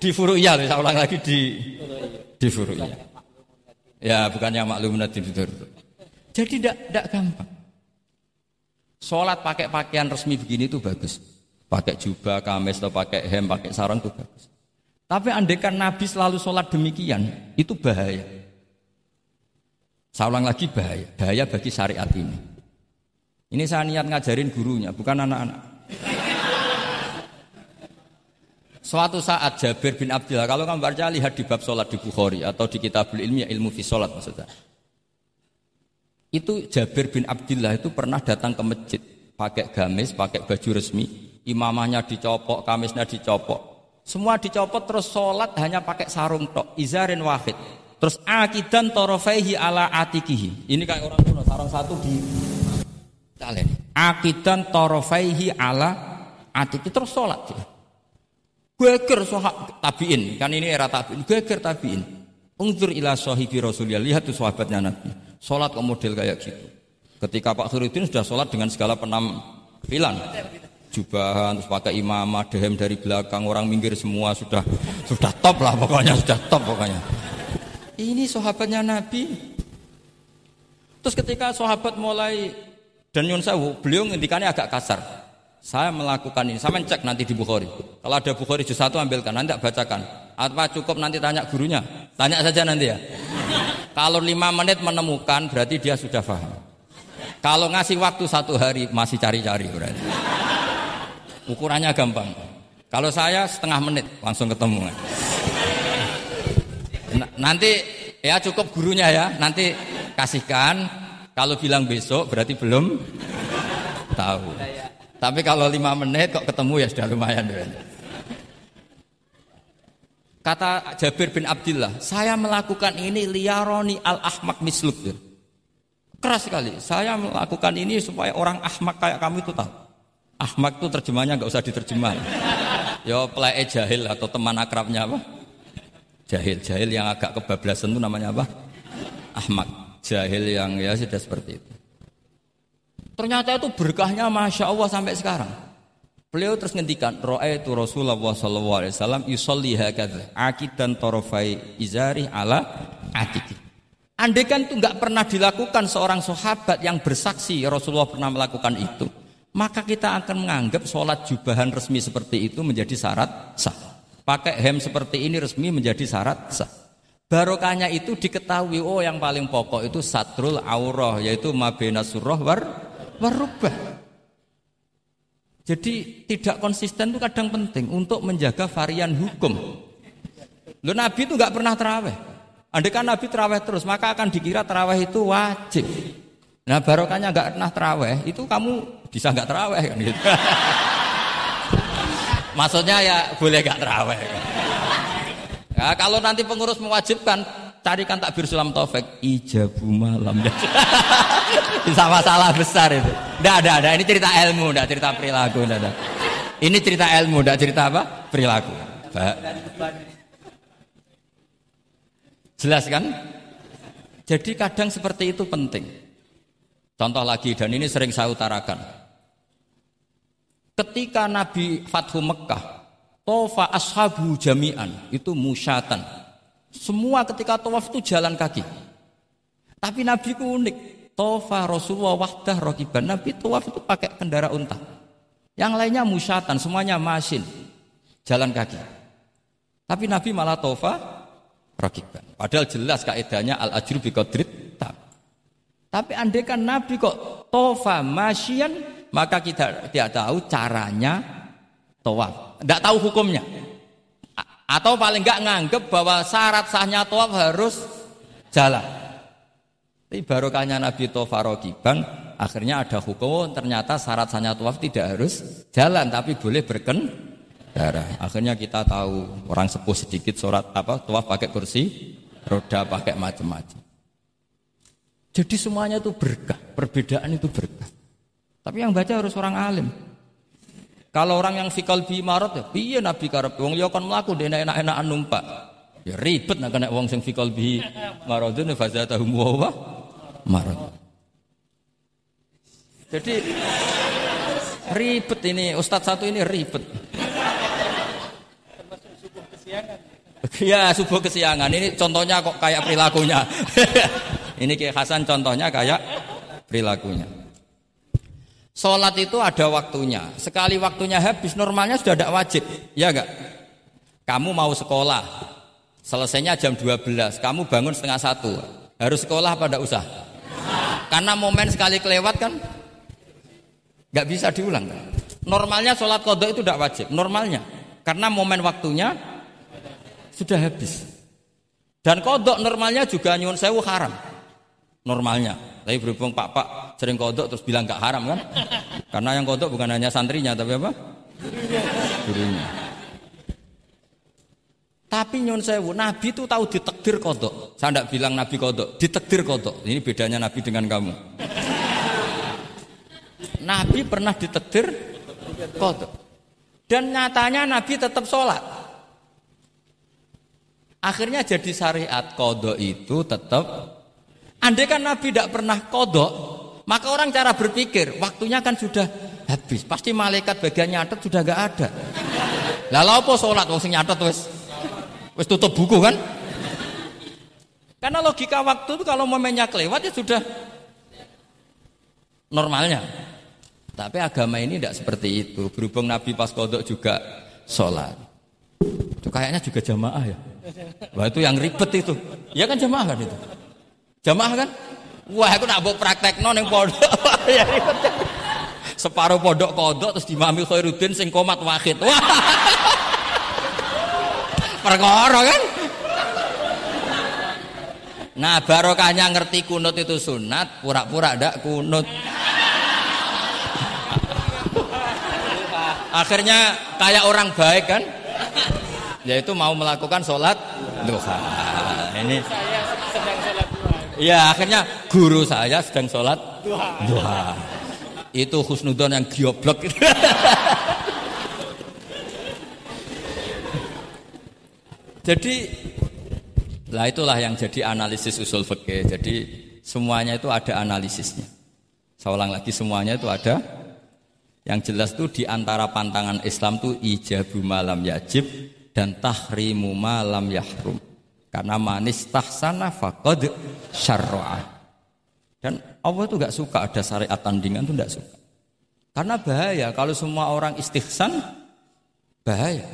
A: di Furu'iyah, saya ulang lagi di di Furu'iyah. Ya, bukannya maklum nanti Jadi tidak gampang. Sholat pakai pakaian resmi begini itu bagus. Pakai jubah, kamis, atau pakai hem, pakai sarung itu bagus. Tapi andekan Nabi selalu sholat demikian, itu bahaya. Saya ulang lagi bahaya. Bahaya bagi syariat ini. Ini saya niat ngajarin gurunya, bukan anak-anak. Suatu saat Jabir bin Abdullah, kalau kamu baca lihat di bab sholat di Bukhari atau di kitab ilmi ilmu fi sholat maksudnya. Itu Jabir bin Abdullah itu pernah datang ke masjid pakai gamis, pakai baju resmi, imamahnya dicopok, kamisnya dicopok. Semua dicopot terus sholat hanya pakai sarung tok, izarin wahid. Terus akidan torofaihi ala atikihi. Ini kayak orang kuno, sarung satu di kalian. Akidan torofaihi ala atiki terus dia. Geger sohak tabiin, kan ini era tabiin. Geger tabiin. Ungdur ila sahibi Rasulullah, lihat tuh sahabatnya Nabi. Sholat kok model kayak gitu. Ketika Pak Khairuddin sudah sholat dengan segala penampilan, jubahan, terus pakai imamah, dehem dari belakang, orang minggir semua sudah sudah top lah pokoknya, sudah top pokoknya. Ini sahabatnya Nabi. Terus ketika sahabat mulai dan Yun Sewu, beliau ngendikannya agak kasar. Saya melakukan ini, saya cek nanti di Bukhari. Kalau ada Bukhari juz satu ambilkan, nanti bacakan. Apa cukup nanti tanya gurunya? Tanya saja nanti ya. Kalau lima menit menemukan berarti dia sudah paham. Kalau ngasih waktu satu hari masih cari-cari berarti. Ukurannya gampang. Kalau saya setengah menit langsung ketemu. Nanti ya cukup gurunya ya. Nanti kasihkan. Kalau bilang besok berarti belum tahu. Tapi kalau lima menit kok ketemu ya sudah lumayan. Kata Jabir bin Abdullah, saya melakukan ini liaroni al ahmak misluk. Keras sekali. Saya melakukan ini supaya orang ahmak kayak kamu itu tahu. Ahmak itu terjemahnya nggak usah diterjemah. Yo play jahil atau teman akrabnya apa? Jahil, jahil yang agak kebablasan itu namanya apa? Ahmak. Jahil yang ya sudah seperti itu. Ternyata itu berkahnya masya Allah sampai sekarang. Beliau terus ngendikan, roa itu Rasulullah sallallahu alaihi wasallam hakadha, akidan torofai izari ala atiki. Andai kan itu nggak pernah dilakukan seorang sahabat yang bersaksi Rasulullah pernah melakukan itu, maka kita akan menganggap sholat jubahan resmi seperti itu menjadi syarat sah. Pakai hem seperti ini resmi menjadi syarat sah. Barokahnya itu diketahui oh yang paling pokok itu satrul aurah yaitu mabena surah war warubah. Jadi tidak konsisten itu kadang penting untuk menjaga varian hukum. Lo Nabi itu nggak pernah teraweh. Andai kan Nabi teraweh terus maka akan dikira teraweh itu wajib. Nah barokahnya nggak pernah teraweh itu kamu bisa nggak teraweh kan gitu. Maksudnya ya boleh nggak teraweh. Kan? Ya, kalau nanti pengurus mewajibkan, carikan takbir sulam taufik ijabu malam. Bisa masalah besar itu. Tidak ada, ada. Ini cerita ilmu, tidak cerita perilaku. Tidak ada. Ini cerita ilmu, tidak cerita apa? Perilaku. Jelas kan? Jadi kadang seperti itu penting. Contoh lagi, dan ini sering saya utarakan. Ketika Nabi Fathu Mekah, Tofa ashabu jami'an itu musyatan. Semua ketika tawaf itu jalan kaki. Tapi Nabi itu unik. Tofa Rasulullah wahdah rokiban. Nabi tawaf itu pakai kendaraan unta. Yang lainnya musyatan, semuanya masin. Jalan kaki. Tapi Nabi malah tofa rokiban. Padahal jelas kaidahnya al ajru bi Tapi andai kan Nabi kok tofa masyian, maka kita tidak tahu caranya tawaf. Tidak tahu hukumnya. Atau paling nggak nganggep bahwa syarat sahnya tawaf harus jalan. Tapi barokahnya Nabi Tofarokiban akhirnya ada hukum ternyata syarat sahnya tawaf tidak harus jalan tapi boleh berken darah. Akhirnya kita tahu orang sepuh sedikit surat apa tawaf pakai kursi, roda pakai macam-macam. Jadi semuanya itu berkah, perbedaan itu berkah. Tapi yang baca harus orang alim. Kalau orang yang fikal bi marot ya piye nabi karep wong liya kon mlaku dene enak-enakan numpak. Ya ribet nek kena wong sing fikal bi maradun fazatahum wa marad. Jadi ribet ini ustadz satu ini ribet. Ya subuh kesiangan ini contohnya kok kayak perilakunya. ini kayak Hasan contohnya kayak perilakunya. Sholat itu ada waktunya. Sekali waktunya habis, normalnya sudah tidak wajib. Ya enggak? Kamu mau sekolah, selesainya jam 12, kamu bangun setengah satu. Harus sekolah apa tidak usah? Karena momen sekali kelewat kan, nggak bisa diulang. Normalnya sholat kodok itu tidak wajib. Normalnya, karena momen waktunya sudah habis. Dan kodok normalnya juga nyun sewu haram. Normalnya. Tapi berhubung Pak Pak sering kodok terus bilang gak haram kan? Karena yang kodok bukan hanya santrinya tapi apa? Gurunya. Tapi nyon sewu, Nabi itu tahu ditekdir kodok. Saya tidak bilang Nabi kodok, ditekdir kodok. Ini bedanya Nabi dengan kamu. Nabi pernah ditekdir kodok. Dan nyatanya Nabi tetap sholat. Akhirnya jadi syariat kodok itu tetap Andai kan Nabi tidak pernah kodok, maka orang cara berpikir waktunya kan sudah habis. Pasti malaikat bagian nyatet sudah gak ada. Lalu apa sholat wong sing nyatet wes wes tutup buku kan? Karena logika waktu itu kalau momennya kelewat ya sudah normalnya. Tapi agama ini tidak seperti itu. Berhubung Nabi pas kodok juga sholat. Itu kayaknya juga jamaah ya. Wah itu yang ribet itu. Ya kan jamaah kan itu. Jamaah kan? Wah, aku nak mbok praktekno ning pondok. ya Separuh pondok kodok terus dimami Khairuddin sing komat wahid. Wah. Perkara kan? Nah barokahnya ngerti kunut itu sunat, pura-pura ndak kunut. Akhirnya kayak orang baik kan? Yaitu mau melakukan sholat duha. Ini Ya akhirnya guru saya sedang sholat duha. Itu husnudon yang gioblok. jadi lah itulah yang jadi analisis usul fikih. Jadi semuanya itu ada analisisnya. Saya ulang lagi semuanya itu ada. Yang jelas itu di antara pantangan Islam itu ijabu malam yajib dan tahrimu malam yahrum. Karena manis tahsana fakod syarro'ah. Dan Allah itu gak suka ada syariat tandingan itu gak suka. Karena bahaya kalau semua orang istihsan bahaya.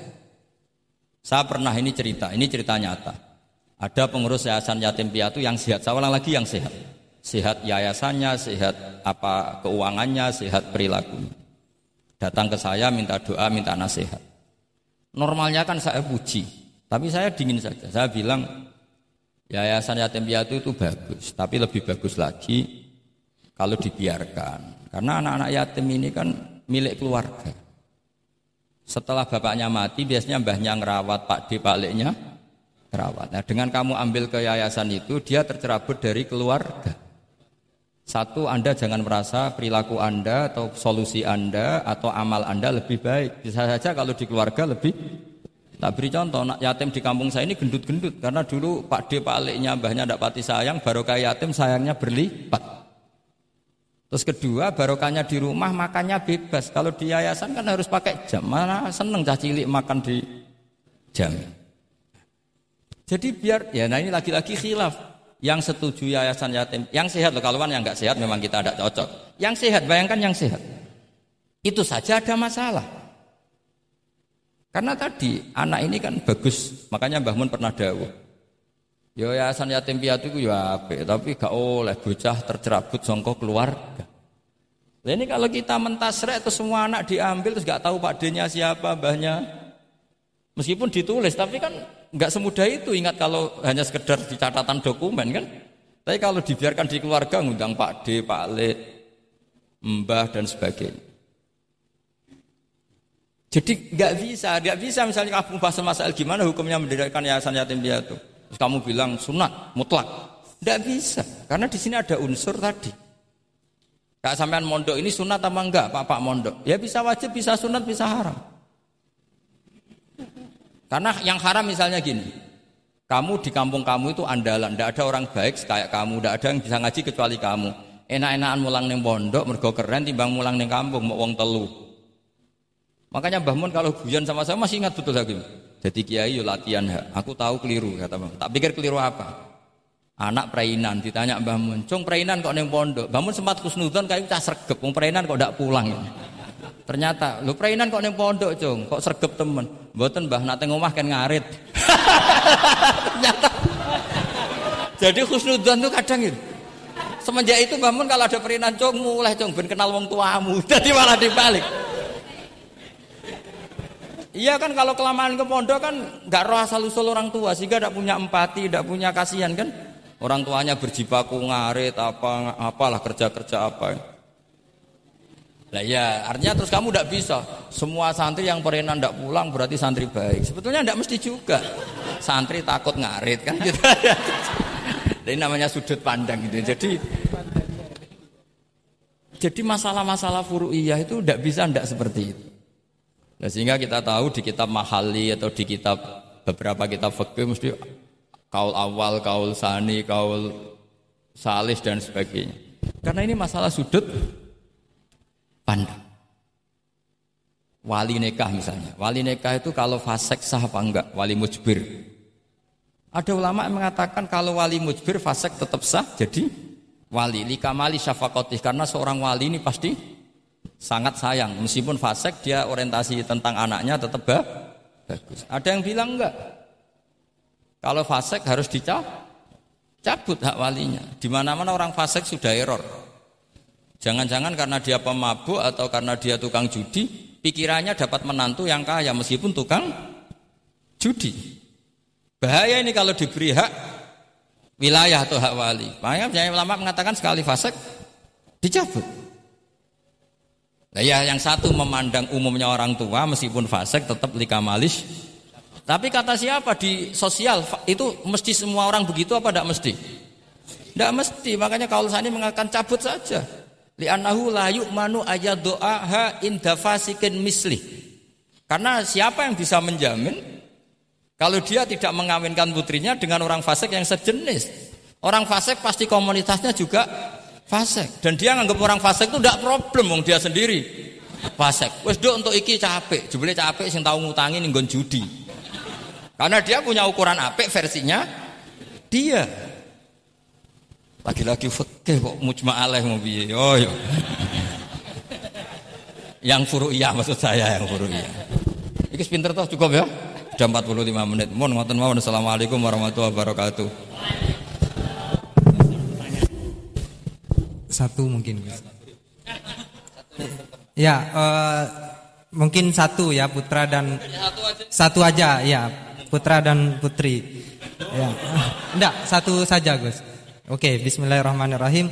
A: Saya pernah ini cerita, ini cerita nyata. Ada pengurus yayasan yatim piatu yang sehat, saya ulang lagi yang sehat. Sehat yayasannya, sehat apa keuangannya, sehat perilaku. Datang ke saya minta doa, minta nasihat. Normalnya kan saya puji, tapi saya dingin saja. Saya bilang yayasan yatim piatu itu bagus, tapi lebih bagus lagi kalau dibiarkan. Karena anak-anak yatim ini kan milik keluarga. Setelah bapaknya mati, biasanya mbahnya ngerawat, Pak D, Pak Leknya terawat. Nah, dengan kamu ambil ke yayasan itu, dia tercerabut dari keluarga. Satu, Anda jangan merasa perilaku Anda atau solusi Anda atau amal Anda lebih baik. Bisa saja kalau di keluarga lebih Tak beri contoh, nak yatim di kampung saya ini gendut-gendut karena dulu Pak D, Pak Aliknya, mbahnya tidak pati sayang, barokah yatim sayangnya berlipat. Terus kedua, barokahnya di rumah makannya bebas. Kalau di yayasan kan harus pakai jam. Mana seneng cah cilik makan di jam. Jadi biar ya nah ini lagi-lagi khilaf. Yang setuju yayasan yatim, yang sehat loh kalau yang nggak sehat memang kita ada cocok. Yang sehat bayangkan yang sehat. Itu saja ada masalah. Karena tadi anak ini kan bagus, makanya Mbah Mun pernah dawuh. Ya yayasan yatim piatu itu ya tapi gak oleh bocah tercerabut songkok keluarga. Nah ini kalau kita mentasrek itu semua anak diambil terus gak tahu pak D-nya siapa, mbahnya. Meskipun ditulis, tapi kan nggak semudah itu ingat kalau hanya sekedar di catatan dokumen kan. Tapi kalau dibiarkan di keluarga ngundang Pak D, Pak Le, Mbah dan sebagainya. Jadi nggak bisa, nggak bisa misalnya kamu bahas masalah gimana hukumnya mendirikan yayasan yatim piatu. Kamu bilang sunat mutlak, nggak bisa karena di sini ada unsur tadi. Kak sampean mondok ini sunat apa enggak, Pak Pak mondok? Ya bisa wajib, bisa sunat, bisa haram. Karena yang haram misalnya gini, kamu di kampung kamu itu andalan, tidak ada orang baik kayak kamu, tidak ada yang bisa ngaji kecuali kamu. Enak-enakan mulang neng pondok, mergo keren timbang mulang neng kampung, mau wong telu. Makanya Mbah Mun kalau guyon sama saya masih ingat betul lagi. Jadi kiai yo latihan ha. Aku tahu keliru kata Mbah. Tak pikir keliru apa? Anak perainan ditanya Mbah Mun, "Cung perainan kok neng pondok?" Mbah Mun sempat kusnudon kayak cah sregep, wong perainan kok ndak pulang. Ternyata, lu perainan kok neng pondok, Cung, kok sregep temen. Mboten Mbah nate ngomah kan ngarit. Ternyata. Jadi khusnudzon tuh kadang itu. Semenjak itu bangun kalau ada perinan cung mulai cung ben kenal wong tuamu. Jadi malah dibalik. Iya kan kalau kelamaan ke pondok kan nggak roh asal usul orang tua sehingga tidak punya empati, tidak punya kasihan kan. Orang tuanya berjibaku ngarit apa apalah kerja kerja apa. Nah ya, artinya terus kamu tidak bisa. Semua santri yang perenan tidak pulang berarti santri baik. Sebetulnya tidak mesti juga. Santri takut ngarit kan gitu. Ini namanya sudut pandang gitu. Jadi jadi masalah-masalah furu'iyah itu tidak bisa tidak seperti itu. Nah, sehingga kita tahu di kitab mahali atau di kitab beberapa kitab fikih mesti kaul awal, kaul sani, kaul salis dan sebagainya. Karena ini masalah sudut pandang. Wali nikah misalnya. Wali nikah itu kalau fasek sah apa enggak? Wali mujbir. Ada ulama yang mengatakan kalau wali mujbir fasek tetap sah jadi wali. Lika mali syafakotih. Karena seorang wali ini pasti sangat sayang. Meskipun fasek dia orientasi tentang anaknya tetap bagus. Ada yang bilang enggak. Kalau fasek harus dicabut hak walinya. Di mana-mana orang fasek sudah error. Jangan-jangan karena dia pemabuk atau karena dia tukang judi, pikirannya dapat menantu yang kaya meskipun tukang judi. Bahaya ini kalau diberi hak wilayah atau hak wali. Makanya ulama mengatakan sekali fasek dicabut. Nah ya yang satu memandang umumnya orang tua meskipun fasek tetap likamalis. Tapi kata siapa di sosial itu mesti semua orang begitu apa tidak mesti? Tidak mesti. Makanya kalau saya ini mengatakan cabut saja. Li'annahu la yu'manu ayaddu'aha inda fasikin misli. Karena siapa yang bisa menjamin kalau dia tidak mengawinkan putrinya dengan orang fasik yang sejenis. Orang fasik pasti komunitasnya juga fasik dan dia nganggap orang fasik itu tidak problem wong dia sendiri fasik. Wes do untuk iki capek, jebule capek sing tahu ngutangi ning judi. Karena dia punya ukuran apik versinya dia. Lagi-lagi fikih kok mujma alaih mau piye. Oh yo. Yang furu'iyah maksud saya yang furu'iyah. Iki pinter toh cukup ya? Sudah 45 menit. Mohon ngoten mawon. Assalamualaikum warahmatullahi wabarakatuh.
D: Satu mungkin. Ya, uh, mungkin satu ya putra dan satu aja ya putra dan putri. Ya, enggak satu saja Gus. Oke, Bismillahirrahmanirrahim.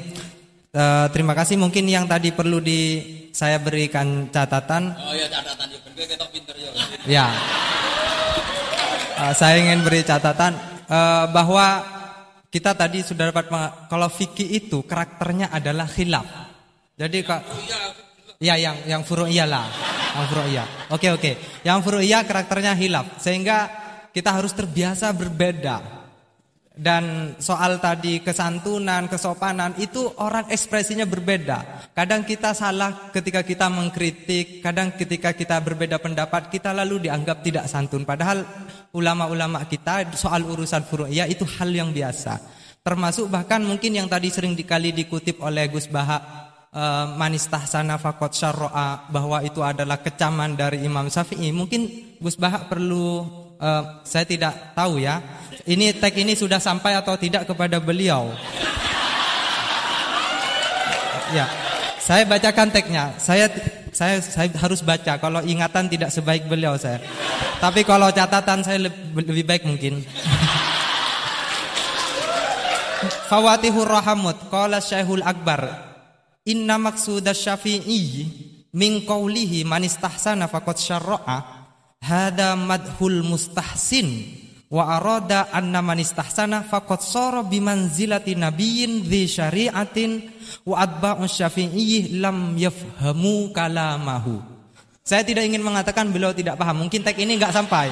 D: Uh, terima kasih mungkin yang tadi perlu di saya berikan catatan.
A: Oh ya catatan pinter ya.
D: Ya. Uh, saya ingin beri catatan uh, bahwa kita tadi sudah dapat kalau fikih itu karakternya adalah khilaf. Jadi kak Ya yang yang furu'iyah lah. Yang furu'iyah. Oke oke. Yang furu'iyah karakternya hilaf sehingga kita harus terbiasa berbeda. Dan soal tadi kesantunan, kesopanan itu orang ekspresinya berbeda. Kadang kita salah ketika kita mengkritik, kadang ketika kita berbeda pendapat kita lalu dianggap tidak santun. Padahal ulama-ulama kita soal urusan furu'iyah itu hal yang biasa. Termasuk bahkan mungkin yang tadi sering dikali dikutip oleh Gus Baha uh, manis tahsana fakot syarro'a bahwa itu adalah kecaman dari Imam Syafi'i. Mungkin Gus Bahak perlu uh, saya tidak tahu ya. Ini tag ini sudah sampai atau tidak kepada beliau. Ya. Saya bacakan tagnya. Saya saya saya harus baca kalau ingatan tidak sebaik beliau saya. Tapi kalau catatan saya lebih, lebih baik mungkin. Fawatihur Rahamut Qala Syekhul Akbar Inna maksudah syafi'i min qawlihi man istahsana faqad syarra'a hada madhul mustahsin. Wa arada anna man istahsana faqad sara bimanzilati nabiyyin dhi syari'atin wa atba'u syafi'i lam yafhamu kalamahu. Saya tidak ingin mengatakan beliau tidak paham. Mungkin tag ini enggak sampai.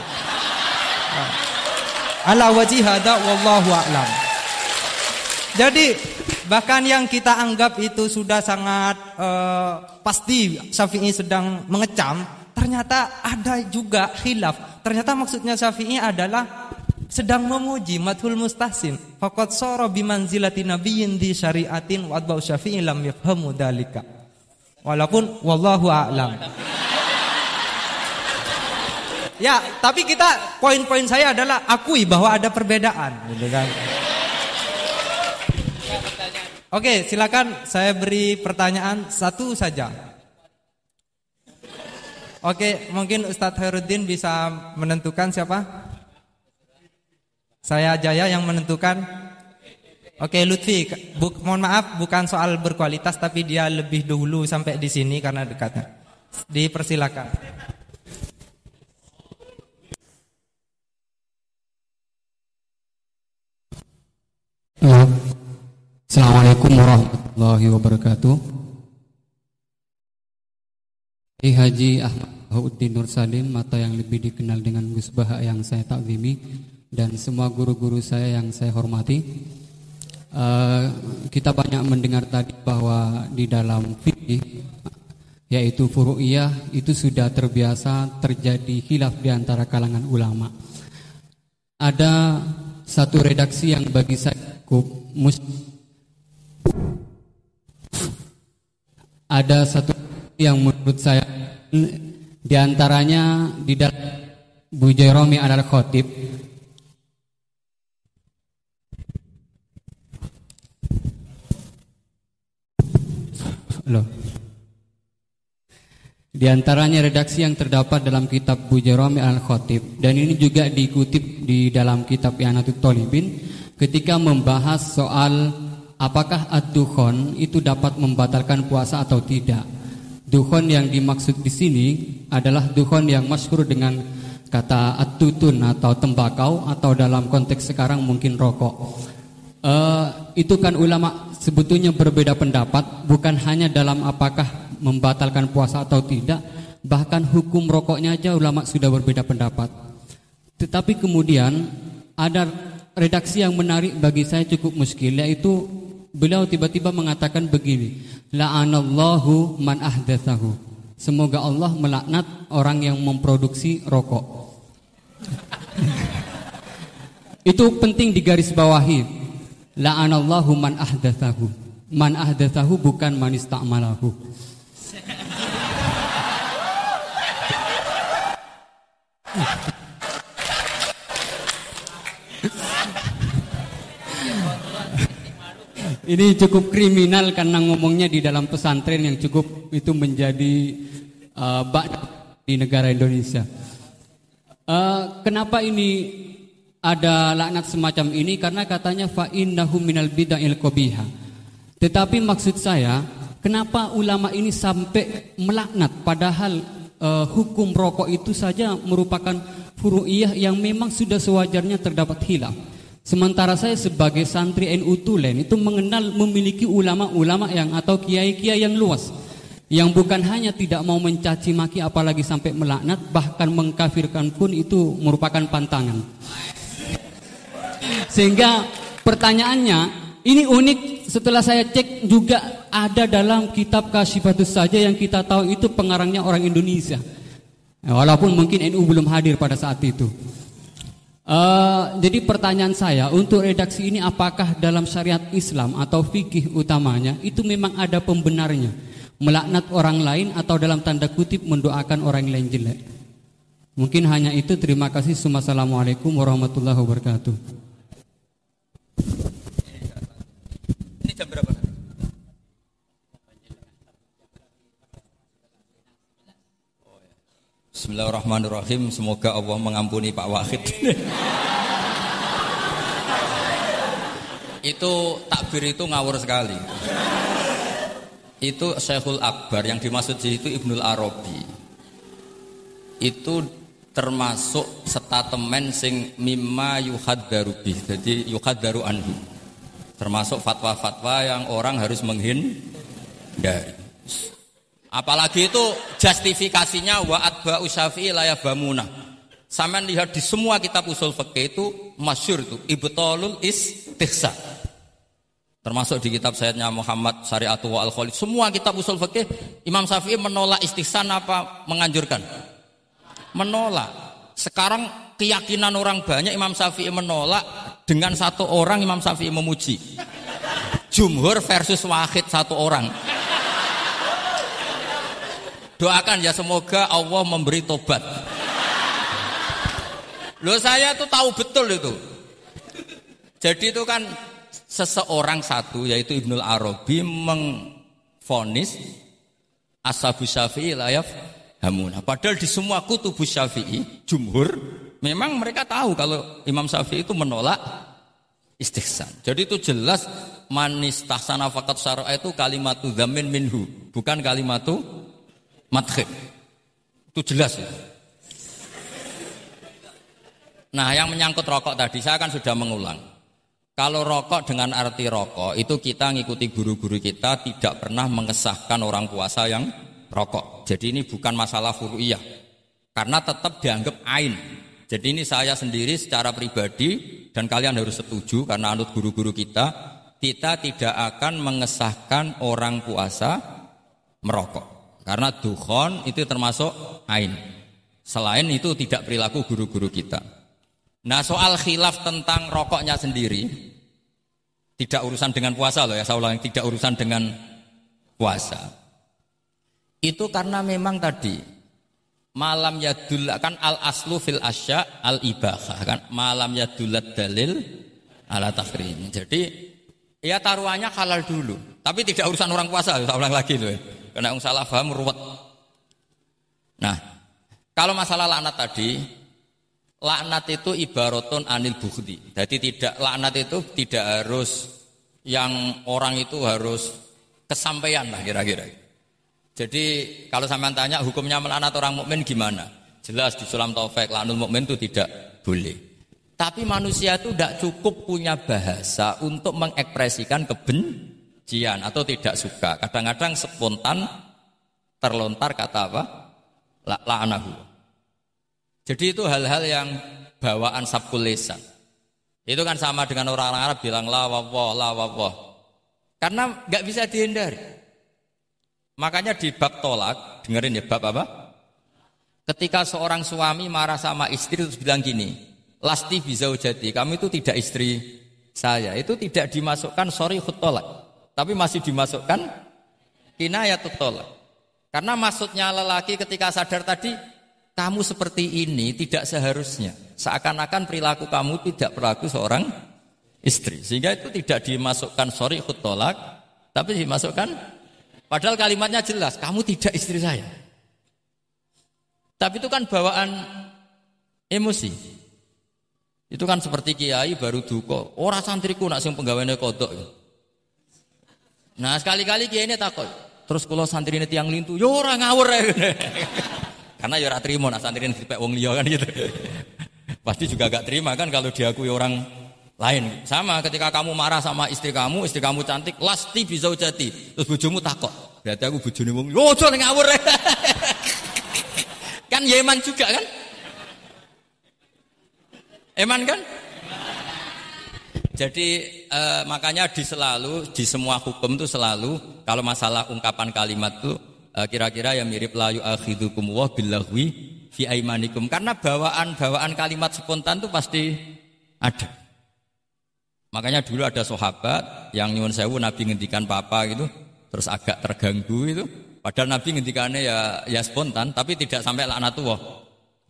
D: Ala wajih hada wallahu a'lam. Jadi Bahkan yang kita anggap itu sudah sangat uh, pasti Syafi'i sedang mengecam, ternyata ada juga khilaf. Ternyata maksudnya Syafi'i adalah sedang memuji madhul mustahsin. Faqad sara bimanzilati nabiyyin di syariatin wa adba'u Syafi'i lam yafhamu dalika. Walaupun wallahu a'lam. Ya, tapi kita poin-poin saya adalah akui bahwa ada perbedaan, gitu kan. Oke, silakan saya beri pertanyaan satu saja. Oke, mungkin Ustadz Herudin bisa menentukan siapa? Saya Jaya yang menentukan. Oke, Lutfi, bu, mohon maaf bukan soal berkualitas tapi dia lebih dulu sampai di sini karena dekatnya. Dipersilakan.
E: Assalamualaikum warahmatullahi wabarakatuh. Hey Haji Ahmad Hauddin Nur Salim atau yang lebih dikenal dengan Gus Baha yang saya takzimi dan semua guru-guru saya yang saya hormati. Uh, kita banyak mendengar tadi bahwa di dalam fikih yaitu furu'iyah itu sudah terbiasa terjadi hilaf di antara kalangan ulama. Ada satu redaksi yang bagi saya cukup mus ada satu yang menurut saya di antaranya di dalam Bu Jeromi adalah khotib Loh. Di antaranya redaksi yang terdapat dalam kitab Bu Jeromi al-Khatib dan ini juga dikutip di dalam kitab Yanatut Tolibin ketika membahas soal apakah ad-dukhon itu dapat membatalkan puasa atau tidak. Dukhon yang dimaksud di sini adalah dukhon yang masyhur dengan kata at-tutun atau tembakau atau dalam konteks sekarang mungkin rokok. Uh, itu kan ulama sebetulnya berbeda pendapat bukan hanya dalam apakah membatalkan puasa atau tidak, bahkan hukum rokoknya aja ulama sudah berbeda pendapat. Tetapi kemudian ada redaksi yang menarik bagi saya cukup muskil yaitu beliau tiba-tiba mengatakan begini, La'anallahu man ahdathahu. Semoga Allah melaknat orang yang memproduksi rokok. Itu penting digarisbawahi. La'anallahu man ahdathahu. Man ahdathahu bukan manis Thank you. ini cukup kriminal karena ngomongnya di dalam pesantren yang cukup itu menjadi uh, di negara Indonesia. Uh, kenapa ini ada laknat semacam ini? Karena katanya fa innahu minal bid'il qabiha. Tetapi maksud saya, kenapa ulama ini sampai melaknat padahal uh, hukum rokok itu saja merupakan furu'iyah yang memang sudah sewajarnya terdapat hilaf. Sementara saya sebagai santri NU Tulen itu mengenal memiliki ulama-ulama yang atau kiai-kiai yang luas yang bukan hanya tidak mau mencaci maki apalagi sampai melaknat bahkan mengkafirkan pun itu merupakan pantangan. Sehingga pertanyaannya ini unik setelah saya cek juga ada dalam kitab Kasyifatus saja yang kita tahu itu pengarangnya orang Indonesia. Walaupun mungkin NU belum hadir pada saat itu. Uh, jadi pertanyaan saya untuk redaksi ini apakah dalam syariat Islam atau fikih utamanya itu memang ada pembenarnya melaknat orang lain atau dalam tanda kutip mendoakan orang lain jelek. Mungkin hanya itu. Terima kasih. Assalamualaikum warahmatullahi wabarakatuh.
A: Ini jam berapa? Bismillahirrahmanirrahim. Semoga Allah mengampuni Pak Wahid. itu takbir itu ngawur sekali. Itu Syekhul Akbar yang dimaksud di itu Ibnul Arabi. Itu termasuk statemen sing mimma yuhaddaru bih. Jadi yuhaddaru anhu. Termasuk fatwa-fatwa yang orang harus menghindari. Apalagi itu justifikasinya wa atba usyafi'i layah bamuna. Sampai lihat di semua kitab usul fikih itu masyur itu ibtalul istihsa. Termasuk di kitab Sayyidnya Muhammad Syariatu wa al -Khalid. Semua kitab usul fikih Imam Syafi'i menolak istihsan apa menganjurkan? Menolak. Sekarang keyakinan orang banyak Imam Syafi'i menolak dengan satu orang Imam Syafi'i memuji. Jumhur versus wahid satu orang. Doakan ya semoga Allah memberi tobat. Loh saya tuh tahu betul itu. Jadi itu kan seseorang satu yaitu Ibnul Arabi mengfonis Ashabu Syafi'i layaf hamuna. Padahal di semua kutubu Syafi'i, jumhur, memang mereka tahu kalau Imam Syafi'i itu menolak istihsan. Jadi itu jelas manis tahsana fakat syara itu kalimatu dhamin minhu, bukan kalimatu madkhib. Itu jelas ya. Nah, yang menyangkut rokok tadi saya kan sudah mengulang. Kalau rokok dengan arti rokok itu kita ngikuti guru-guru kita tidak pernah mengesahkan orang puasa yang rokok. Jadi ini bukan masalah furu'iyah. Karena tetap dianggap ain. Jadi ini saya sendiri secara pribadi dan kalian harus setuju karena anut guru-guru kita, kita tidak akan mengesahkan orang puasa merokok. Karena dukhon itu termasuk ain. Selain itu tidak perilaku guru-guru kita. Nah soal khilaf tentang rokoknya sendiri, tidak urusan dengan puasa loh ya, saya ulangi, tidak urusan dengan puasa. Itu karena memang tadi malam yadul kan al aslu fil asya al ibahah kan malam yadulat dalil ala takrim. Jadi ya taruhannya halal dulu, tapi tidak urusan orang puasa, saya ulang lagi loh. Ya. Karena yang salah paham ruwet. Nah, kalau masalah laknat tadi, laknat itu ibaratun anil bukti. Jadi tidak laknat itu tidak harus yang orang itu harus kesampaian lah kira-kira. Jadi kalau sampean tanya hukumnya melaknat orang mukmin gimana? Jelas di sulam taufik laknul mukmin itu tidak boleh. Tapi manusia itu tidak cukup punya bahasa untuk mengekspresikan kebencian jian atau tidak suka. Kadang-kadang spontan terlontar kata apa? La la'anahu. Jadi itu hal-hal yang bawaan sabkul lisan. Itu kan sama dengan orang-orang Arab bilang la wawah, la wawah. Karena nggak bisa dihindari. Makanya di bab tolak, dengerin ya bab apa? Ketika seorang suami marah sama istri terus bilang gini, lasti bisa jadi, kamu itu tidak istri saya. Itu tidak dimasukkan sorry tolak. Tapi masih dimasukkan kinayat tolak. Karena maksudnya lelaki ketika sadar tadi, kamu seperti ini tidak seharusnya. Seakan-akan perilaku kamu tidak perilaku seorang istri. Sehingga itu tidak dimasukkan sorry tolak, tapi dimasukkan padahal kalimatnya jelas, kamu tidak istri saya. Tapi itu kan bawaan emosi. Itu kan seperti kiai baru duko, orang santriku nak sing penggawainya kodok. Nah sekali-kali kiai ini takut. Terus kalau santri ini tiang lintu, yo orang ngawur ya. Karena ya ora trimo nak santri dipek wong liya kan gitu. Pasti juga gak terima kan kalau diakui orang lain. Sama ketika kamu marah sama istri kamu, istri kamu cantik, lasti bisa jati. Terus bojomu takut. Berarti aku bojone wong, yo aja ngawur. kan Yeman juga kan? Eman kan? Jadi eh, makanya di selalu di semua hukum itu selalu kalau masalah ungkapan kalimat itu eh, kira-kira yang mirip layu akhidukum wa billahwi fi aimanikum karena bawaan-bawaan kalimat spontan itu pasti ada. Makanya dulu ada sahabat yang nyuwun sewu Nabi ngendikan papa gitu terus agak terganggu itu padahal Nabi ngendikannya ya ya spontan tapi tidak sampai laknatullah.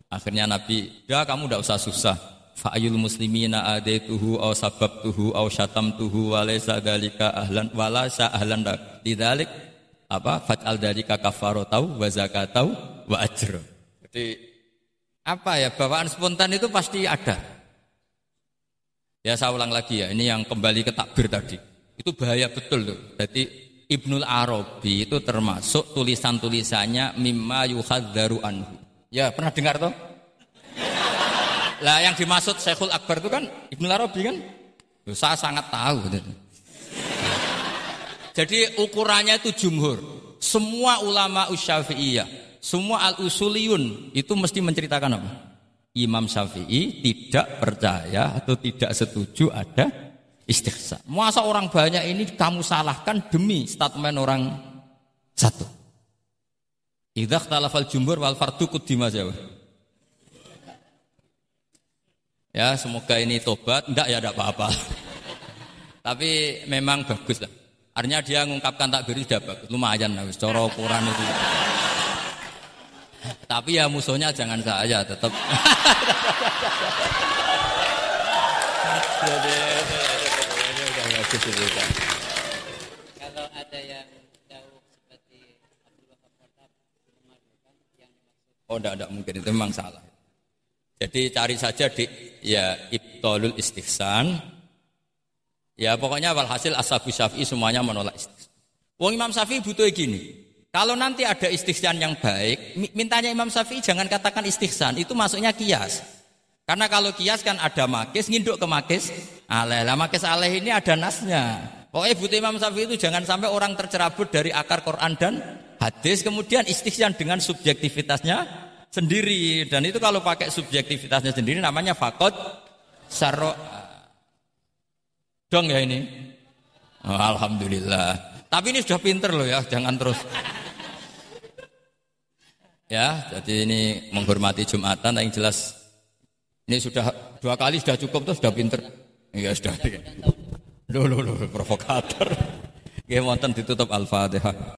A: Akhirnya Nabi, "Ya kamu tidak usah susah." Fa'ayul muslimina adaituhu aw sababtuhu aw syatamtuhu wa laysa dzalika ahlan wa laysa ahlan lidzalik apa fat'al dzalika kafaratau wa zakatau wa ajr. Jadi apa ya bawaan spontan itu pasti ada. Ya saya ulang lagi ya, ini yang kembali ke takbir tadi. Itu bahaya betul tuh. Jadi Ibnul Arabi itu termasuk tulisan-tulisannya mimma yuhadzaru anhu. Ya, pernah dengar toh? Lah yang dimaksud Syekhul Akbar itu kan Ibnu Arabi kan? Saya sangat tahu. Jadi ukurannya itu jumhur. Semua ulama usyafi'iyah, semua al-usuliyun itu mesti menceritakan apa? Imam Syafi'i tidak percaya atau tidak setuju ada istighsa. Masa orang banyak ini kamu salahkan demi statement orang satu. Idza talafal jumhur wal fardu kuddima jawab. Ya, semoga ini tobat. Enggak ya, enggak apa-apa. Tapi memang bagus lah. Artinya dia mengungkapkan takbir sudah bagus. Lumayan lah, cara ukuran itu. Tapi ya musuhnya jangan saya, tetap.
C: Kalau ada yang jauh seperti Abdul Wahab yang
A: Oh, enggak, enggak mungkin itu memang salah. Jadi cari saja di ya ibtolul istihsan. Ya pokoknya walhasil ashabu syafi'i semuanya menolak istihsan. Wong Imam Syafi'i butuh gini. Kalau nanti ada istihsan yang baik, mintanya Imam Syafi'i jangan katakan istihsan, itu masuknya kias. Karena kalau kias kan ada makis, nginduk ke makis, aleh. Lah makis aleh ini ada nasnya. Pokoknya butuh Imam Syafi'i itu jangan sampai orang tercerabut dari akar Quran dan hadis, kemudian istihsan dengan subjektivitasnya sendiri. Dan itu kalau pakai subjektivitasnya sendiri namanya fakot saro dong ya ini. Oh, alhamdulillah. Tapi ini sudah pinter loh ya jangan terus. Ya jadi ini menghormati jumatan yang jelas ini sudah dua kali sudah cukup tuh sudah pinter. Ya sudah. Loh loh loh provokator. Ya wonten ditutup al-fatihah